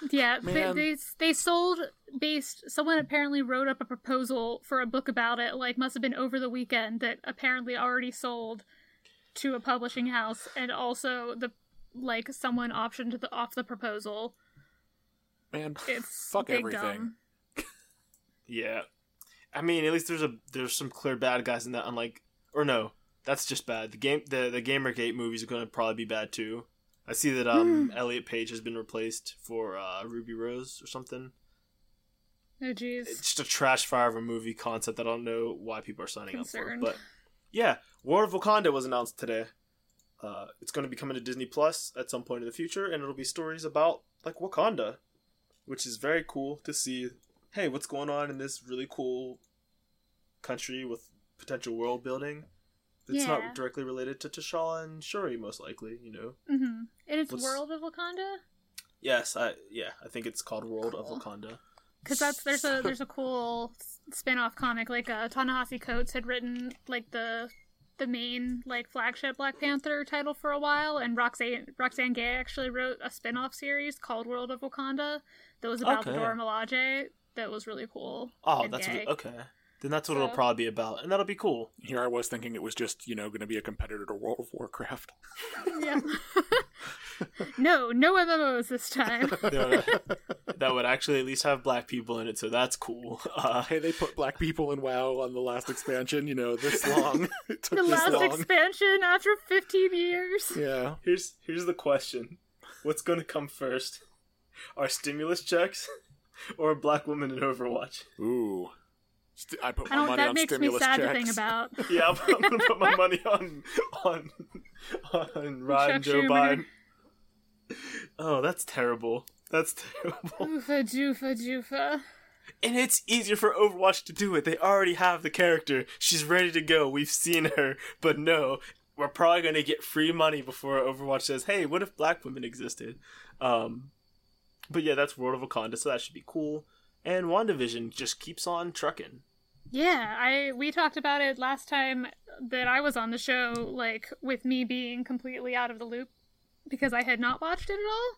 Yeah they, Man. they they sold based someone apparently wrote up a proposal for a book about it like must have been over the weekend that apparently already sold to a publishing house and also the like someone optioned the off the proposal Man, it's fuck everything. Yeah, I mean, at least there's a there's some clear bad guys in that. Unlike, or no, That's just bad. The game, the the GamerGate movies are going to probably be bad too. I see that um Elliot Page has been replaced for uh, Ruby Rose or something. Oh jeez. It's just a trash fire of a movie concept. that I don't know why people are signing Concerned. up for. But yeah, War of Wakanda was announced today. Uh, it's going to be coming to Disney Plus at some point in the future, and it'll be stories about like Wakanda, which is very cool to see. Hey, what's going on in this really cool country with potential world building? It's Yeah. not directly related to T'Challa and Shuri, most likely. You know. Mm-hmm. And it's What's- World of Wakanda. Yes, I yeah, I think it's called World Cool. of Wakanda. because that's there's a there's a cool spin-off comic like uh, Ta-Nehisi Coates had written like the the main like flagship Black Panther title for a while and Roxane Roxane Gay actually wrote a spin-off series called World of Wakanda that was about the Okay. Dora Milaje that was really cool. Oh, that's okay. Then that's what it'll probably be about, and that'll be cool. Here I was thinking it was just, you know, going to be a competitor to World of Warcraft. Yeah. no, no MMOs this time. that would actually at least have black people in it, so that's cool. Uh, hey, they put black people in WoW on the last expansion, you know, this long. it took the this last long. expansion after 15 years. yeah. here's here's the question: What's going to come first? Are stimulus checks or a black woman in Overwatch? Ooh. St- I put I my don't. money That on makes me stimulus sad checks. about. Yeah, I'm, I'm gonna put my money on on on Ryan Joe. Biden. Oh, that's terrible. That's terrible. Oofa joofa joofa. And it's easier for Overwatch to do it. They already have the character. She's ready to go. We've seen her. But no, we're probably going to get free money before Overwatch says, hey, what if black women existed? Um, but yeah, that's World of Wakanda, so that should be cool. And WandaVision just keeps on trucking. Yeah, I we talked about it last time that I was on the show, like with me being completely out of the loop because I had not watched it at all.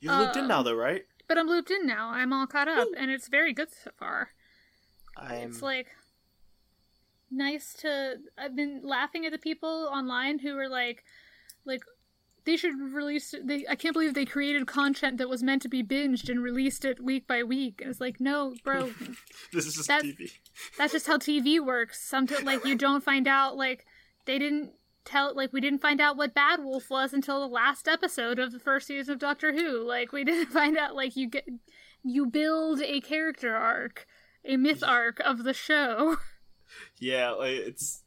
You're looped in Um, now, though, right? But I'm looped in now. I'm all caught up, and it's very good so far. I'm... It's like nice to. I've been laughing at the people online who are like they should release. They I can't believe they created content that was meant to be binged and released it week by week. And it's like, no, bro, this is just that's- TV. that's just how TV works. Sometimes, like, you don't find out, like, they didn't tell, like, we didn't find out what Bad Wolf was until the last episode of the first season of Doctor Who. Like, we didn't find out, like, you get, you build a character arc, a myth arc of the show. Yeah, like it's.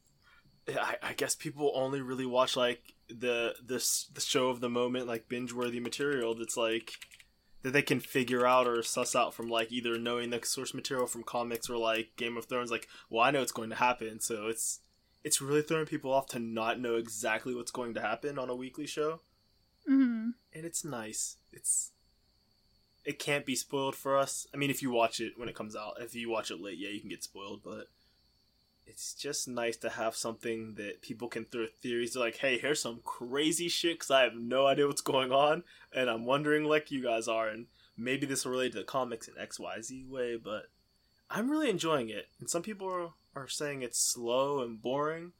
I, I guess people only really watch like the this the show of the moment, like binge worthy material. That's like that they can figure out or suss out from like either knowing the source material from comics or like Game of Thrones. Like, well, I know it's going to happen, so it's it's really throwing people off to not know exactly what's going to happen on a weekly show, hmm and it's nice. It's it can't be spoiled for us. I mean, if you watch it when it comes out, if you watch it late, yeah, you can get spoiled, but it's just nice to have something that people can throw theories like, hey, here's some crazy shit because I have no idea what's going on, and I'm wondering like you guys are, and maybe this will relate to the comics in X Y Z way, but I'm really enjoying it. And some people are, are saying it's slow and boring,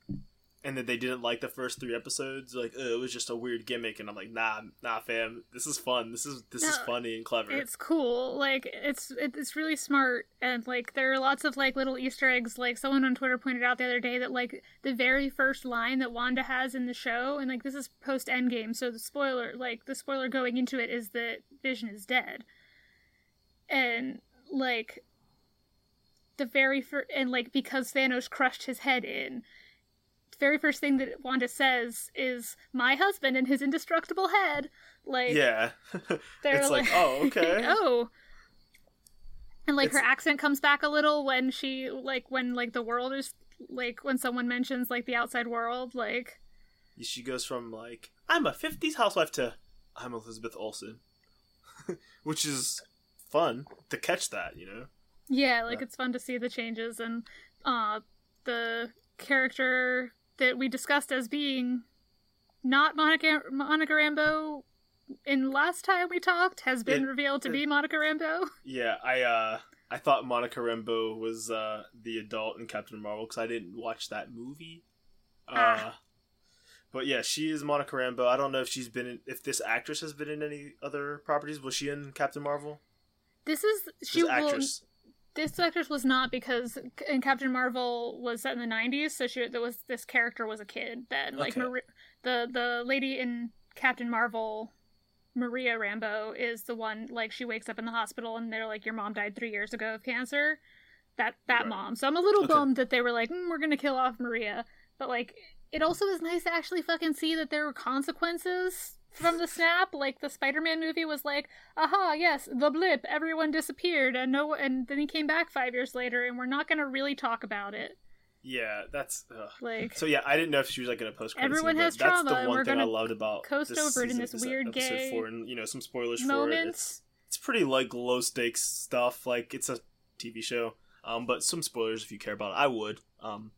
and that they didn't like the first three episodes. Like, it was just a weird gimmick, and I'm like, nah, nah, fam, this is fun. This is this is funny and clever. It's cool. Like, it's, it's really smart. And, like, there are lots of, like, little Easter eggs. Like, someone on Twitter pointed out the other day that, like, the very first line that Wanda has in the show, and, like, this is post Endgame, so the spoiler, like, the spoiler going into it is that Vision is dead. And, like, the very first, and, like, because Thanos crushed his head in, very first thing that Wanda says is, my husband and his indestructible head. Like, yeah, they're it's like, oh, okay. oh. And like It's- her accent comes back a little when she like when like the world is like when someone mentions like the outside world like she goes from like I'm a 50s housewife to I'm Elizabeth Olsen, which is fun to catch that, you know. yeah like Yeah. it's fun to see the changes and uh the character that we discussed as being not Monica Monica Rambeau in last time we talked has been It- revealed to it- be Monica Rambeau. Yeah, I uh I thought Monica Rambeau was uh the adult in Captain Marvel because I didn't watch that movie. Uh, Ah. but yeah, she is Monica Rambeau. I don't know if she's been in, if this actress has been in any other properties. Was she in Captain Marvel? This is she She's will actress. This actress was not because in Captain Marvel was set in the 90s, so she was this character was a kid then. Like Okay. The the lady in Captain Marvel, Maria Rambeau, is the one like she wakes up in the hospital and they're like, your mom died three years ago of cancer. That that Right. mom. So I'm a little Okay. bummed that they were like, mm, we're gonna kill off Maria, but like it also was nice to actually fucking see that there were consequences from the snap. Like the Spider-Man movie was like, aha, yes, the blip, everyone disappeared, and no, and then he came back five years later, and we're not gonna really talk about it. Yeah, that's. Ugh. Like, So yeah, I didn't know if she was like in a post. Everyone has that's trauma, the and one we're thing I loved about coast this over it in this weird gay four, and you know some spoilers for it. It's, it's pretty like low stakes stuff. Like it's a TV show, um, but some spoilers if you care about it, I would. Um,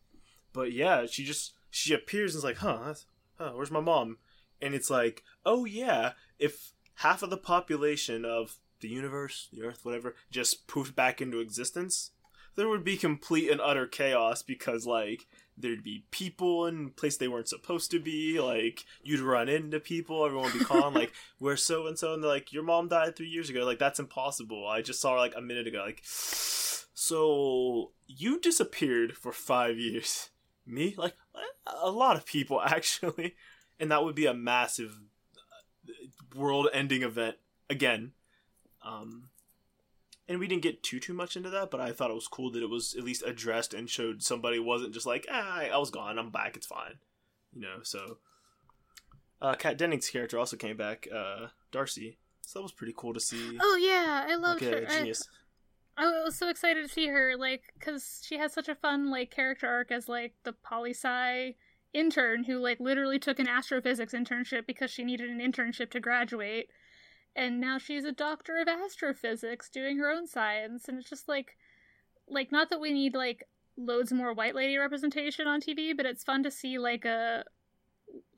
but yeah, she just she appears and is like, huh, that's, huh, where's my mom? And it's like, oh yeah, if half of the population of the universe, the Earth, whatever, just poofed back into existence, there would be complete and utter chaos because like there'd be people in place they weren't supposed to be. Like you'd run into people, everyone would be calling like, "Where's so and so?" And they're like, "Your mom died three years ago." Like that's impossible. I just saw her like a minute ago. Like, so you disappeared for five years. Me, like a lot of people actually, and that would be a massive world-ending event again. Um, and we didn't get too too much into that, but I thought it was cool that it was at least addressed and showed somebody wasn't just like, ah, I was gone, I'm back, it's fine, you know. So, uh, Kat Dennings' character also came back, uh, Darcy. So that was pretty cool to see. Oh yeah, I loved like her. a I- genius. I was so excited to see her, like, because she has such a fun, like, character arc as, like, the poli sci intern who, like, literally took an astrophysics internship because she needed an internship to graduate. And now she's a doctor of astrophysics doing her own science. And it's just, like, like, not that we need, like, loads more white lady representation on TV, but it's fun to see, like, a,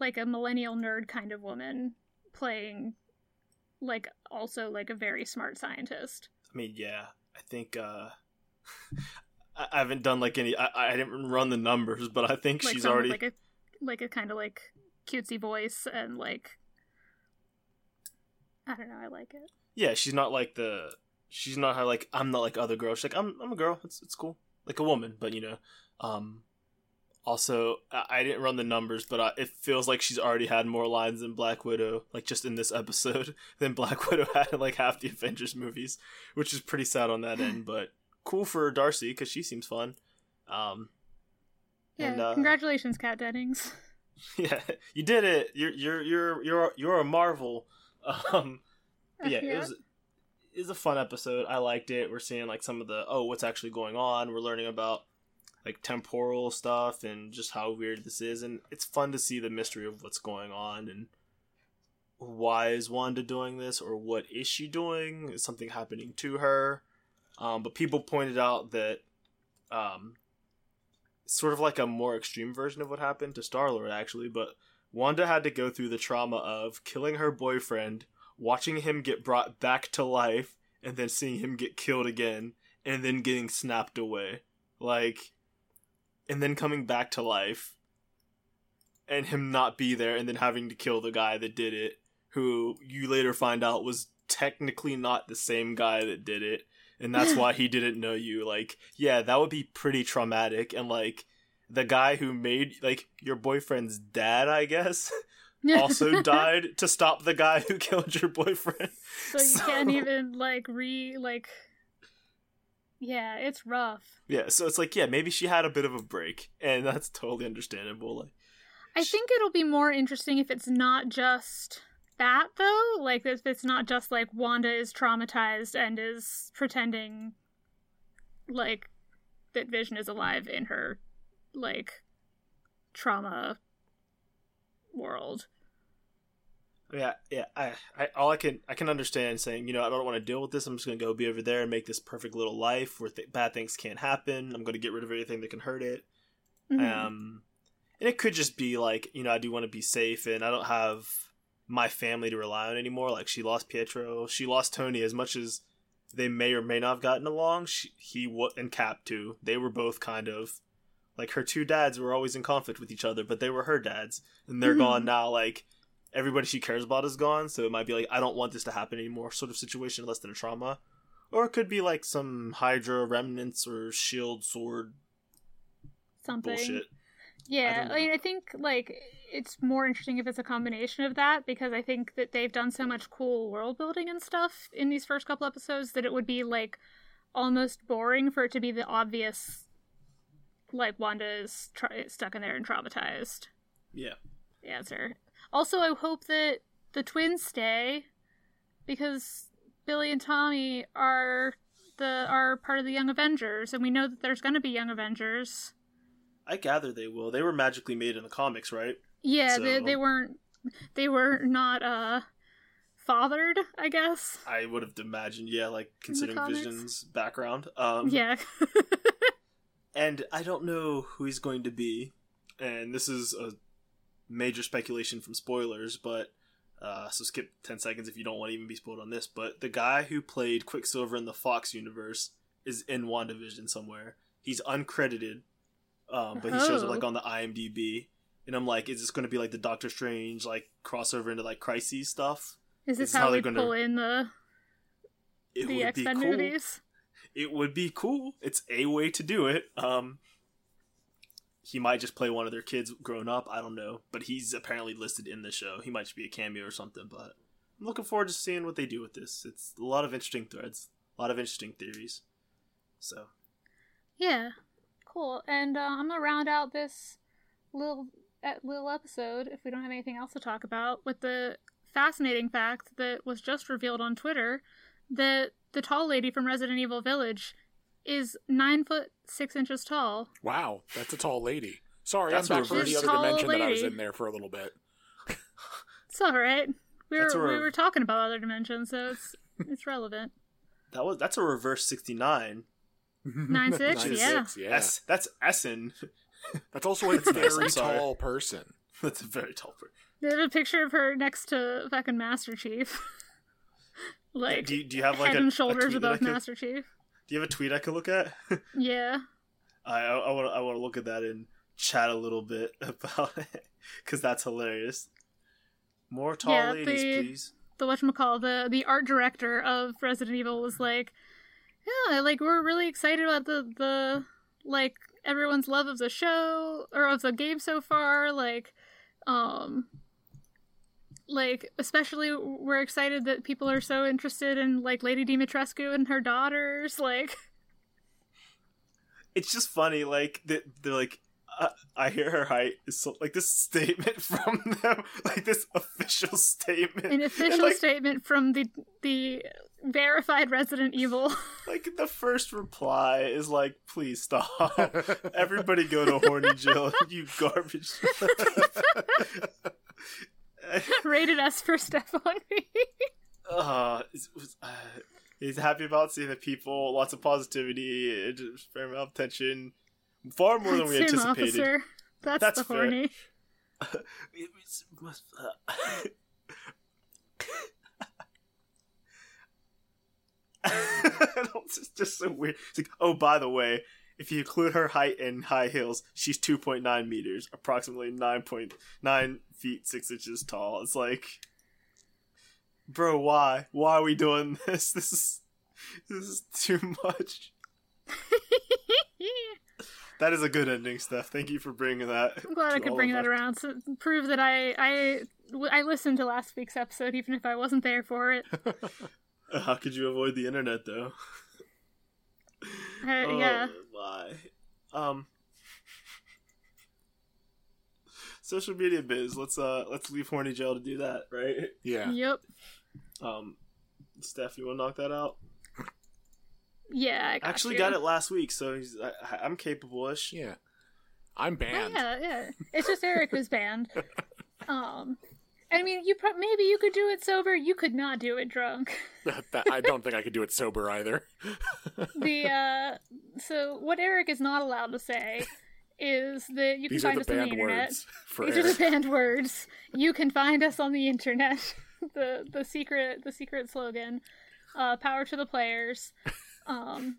like, a millennial nerd kind of woman playing, like, also, like, a very smart scientist. I mean, yeah, I think uh, I, haven't done like any. I, I didn't run the numbers, but I think like she's already. like a like a kind of like cutesy voice and like I don't know, I like it. yeah, she's not like the. She's not how like I'm not like other girls. She's like I'm. I'm a girl. It's it's cool. Like a woman, but you know. Um. Also, I, I didn't run the numbers, but I, it feels like she's already had more lines than Black Widow, like just in this episode, than Black Widow had in like half the Avengers movies, which is pretty sad on that end. But cool for Darcy because she seems fun. Um. Yeah, And, uh, congratulations, Kat Dennings. Yeah, you did it. You're you're you're you're you're a marvel. Um, yeah, it was it was a fun episode. I liked it. We're seeing like some of the oh, what's actually going on. We're learning about like temporal stuff and just how weird this is, and it's fun to see the mystery of what's going on and why is Wanda doing this or what is she doing? Is something happening to her? Um, but people pointed out that um, sort of like a more extreme version of what happened to Star Lord, actually. But Wanda had to go through the trauma of killing her boyfriend, watching him get brought back to life, and then seeing him get killed again, and then getting snapped away. Like, and then coming back to life, and him not be there, and then having to kill the guy that did it, who you later find out was technically not the same guy that did it and that's why he didn't know you. Like, yeah, that would be pretty traumatic. And like, the guy who made like your boyfriend's dad, I guess, also died to stop the guy who killed your boyfriend. so you so- can't even like re like. Yeah, it's rough. Yeah, so it's like, yeah, maybe she had a bit of a break, and that's totally understandable. Like, I think it'll be more interesting if it's not just that though. Like if it's not just like Wanda is traumatized and is pretending like that Vision is alive in her like trauma world. yeah, yeah, I, I, all I can, I can understand saying, you know, I don't want to deal with this. I'm just gonna go be over there and make this perfect little life where th- bad things can't happen. I'm gonna get rid of everything that can hurt it. Mhm. Um, and it could just be like, you know, I do want to be safe, and I don't have my family to rely on anymore. Like she lost Pietro, she lost Tony. As much as they may or may not have gotten along, she, he wa- and Cap too. They were both kind of like her two dads were always in conflict with each other, but they were her dads, and they're Mhm. gone now. Like everybody she cares about is gone, so it might be like I don't want this to happen anymore, sort of situation, less than a trauma. or it could be like some Hydra remnants or Shield SWORD Something. bullshit. Yeah, don't I, mean. I think like it's more interesting if it's a combination of that because I think that they've done so much cool world building and stuff in these first couple episodes that it would be like almost boring for it to be the obvious like Wanda is tra- stuck in there and traumatized Yeah. answer. Also, I hope that the twins stay because Billy and Tommy are the are part of the Young Avengers, and we know that there's going to be Young Avengers. I gather they will. They were magically made in the comics, right? Yeah, they So- they weren't they were not uh fathered, I guess. I would have imagined, yeah, like considering? Vision's background. Um, Yeah. and I don't know who he's going to be. And this is a major speculation from spoilers, but uh, so skip ten seconds if you don't want to even be spoiled on this. But the guy who played Quicksilver in the Fox universe is in WandaVision somewhere. He's uncredited, um, but he shows up Oh. like on the IMDb. And I'm like, is this going to be like the Doctor Strange like crossover into like crises stuff? Is This this how how they're gonna- pull in the It the would X be Men cool. movies? it would be cool. It's a way to do it. Um, he might just play one of their kids grown up. I don't know, but he's apparently listed in the show. He might just be a cameo or something. But I'm looking forward to seeing what they do with this. It's a lot of interesting threads, a lot of interesting theories. So Yeah. Cool. And uh, I'm gonna round out this little uh, little episode if we don't have anything else to talk about with the fascinating fact that was just revealed on Twitter that the tall lady from Resident Evil Village is nine foot six inches tall. Wow, that's a tall lady. Sorry, That's I'm a back from the other Tall dimension that I was in there for a little bit. It's all right. We That's a were we were talking about other dimensions, so it's it's relevant. that was that's a reverse sixty nine. Nine six, Nine yeah. six, yeah. That's that's Essen. That's also a That's very tall person. that's a very tall person. They have a picture of her next to fucking Master Chief. like do you, do you have like head a, and a shoulders tweet that I above could- Master Chief. Do you have a tweet I could look at? Yeah. I I want I want to look at that and chat a little bit about it because that's hilarious. More tall Yeah, ladies, the- please. the whatchamacall, the the art director of Resident Evil was like, Yeah, like we're really excited about the the like everyone's love of the show or of the game so far, like um like especially we're excited that people are so interested in like Lady Dimitrescu and her daughters, like It's just funny, like that they're like. Uh, I hear her height is so, like this statement from them, like this official statement. an official like, statement from the the verified Resident Evil. like the first reply is like, "Please stop! Everybody go to horny Jill, you garbage." rated S for Stephanie. uh, it was, uh, he's happy about seeing the people, lots of positivity, and fair amount of tension, far more than we Sin anticipated. officer. That's, That's the fair. horny. It was, was, uh, it's just, so weird. It's like, oh, by the way, if you include her height in high heels, she's 2.9 meters, approximately 9.9 feet 6 inches tall. It's like, bro, why? Why are we doing this? This is this is too much. That is a good ending, Steph. Thank you for bringing that. I'm glad I could bring that around to prove that I I I listened to last week's episode even if I wasn't there for it. How could you avoid the internet, though? Uh, Oh, yeah. my. Um. Social media biz. Let's uh let's leave horny jail to do that, right? Yeah. Yep. Um, Steph, you want to knock that out? Yeah, I got Actually, you. got it last week, so he's, I, I'm capable-ish. Yeah. I'm Oh, banned. yeah, yeah. It's just Eric who's banned. Um, I mean, you pro- maybe you could do it sober. You could not do it drunk. That- I don't think I could do it sober either. The uh, so what Eric is not allowed to say is that you can These are find the us on the internet. These are the Eric. banned words. You can find us on the internet. the the secret the secret slogan. Uh, power to the players. Um,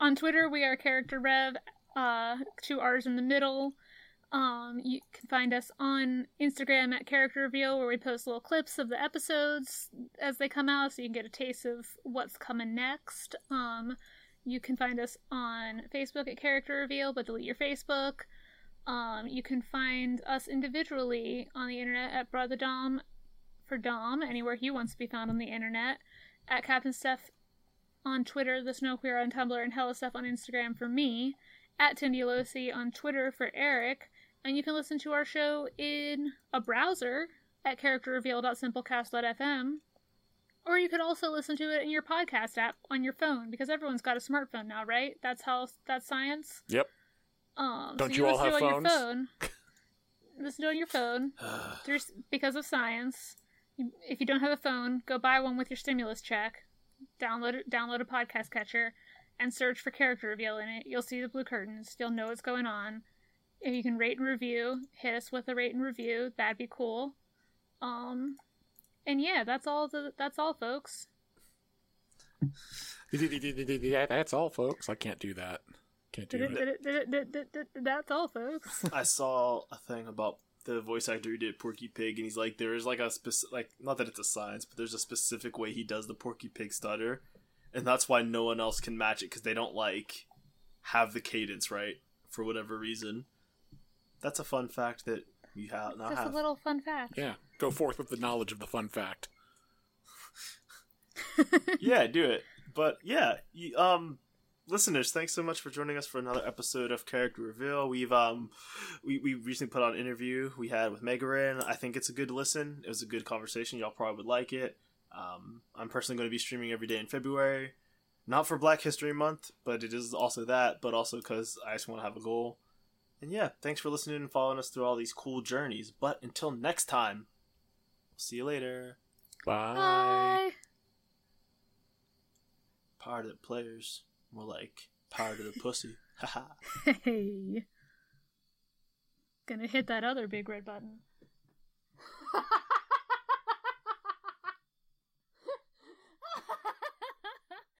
on Twitter we are character rev. Uh, two R's in the middle. Um, you can find us on Instagram at Character Reveal, where we post little clips of the episodes as they come out, so you can get a taste of what's coming next. Um, you can find us on Facebook at Character Reveal, but delete your Facebook. Um, you can find us individually on the internet at Brother Dom for Dom, anywhere he wants to be found on the internet, at Captain Steph on Twitter, The Snow Queer on Tumblr, and Hella Stuff on Instagram for me, at Tindy on Twitter for Eric, and you can listen to our show in a browser at characterreveal.simplecast.fm, or you could also listen to it in your podcast app on your phone because everyone's got a smartphone now, right? That's how that's science. Yep. Um, Don't so you all listen have phones? Your phone. listen to it on your phone. There's because of science. If you don't have a phone, go buy one with your stimulus check. Download download a podcast catcher, and search for character reveal in it. You'll see the blue curtains. You'll know what's going on. If you can rate and review, hit us with a rate and review. That'd be cool. Um, and yeah, that's all. The, that's all, folks. That's all, folks. I can't do that. Can't do that. That's all, folks. I saw a thing about the voice actor who did Porky Pig, and he's like, there is like a specific, like, not that it's a science, but there's a specific way he does the Porky Pig stutter, and that's why no one else can match it because they don't like have the cadence right for whatever reason. That's a fun fact that you have now Just a little fun fact. Yeah. Go forth with the knowledge of the fun fact. yeah, do it. But yeah, you, um, listeners, thanks so much for joining us for another episode of Character Reveal. We've um, we we recently put on an interview we had with Mega Ran. I think it's a good listen. It was a good conversation. Y'all probably would like it. Um, I'm personally going to be streaming every day in February, not for Black History Month, but it is also that, but also because I just want to have a goal. And yeah, thanks for listening and following us through all these cool journeys. But until next time, we'll see you later. Bye. Bye. Part of the players, more like part of the pussy. Haha. Hey. Gonna hit that other big red button.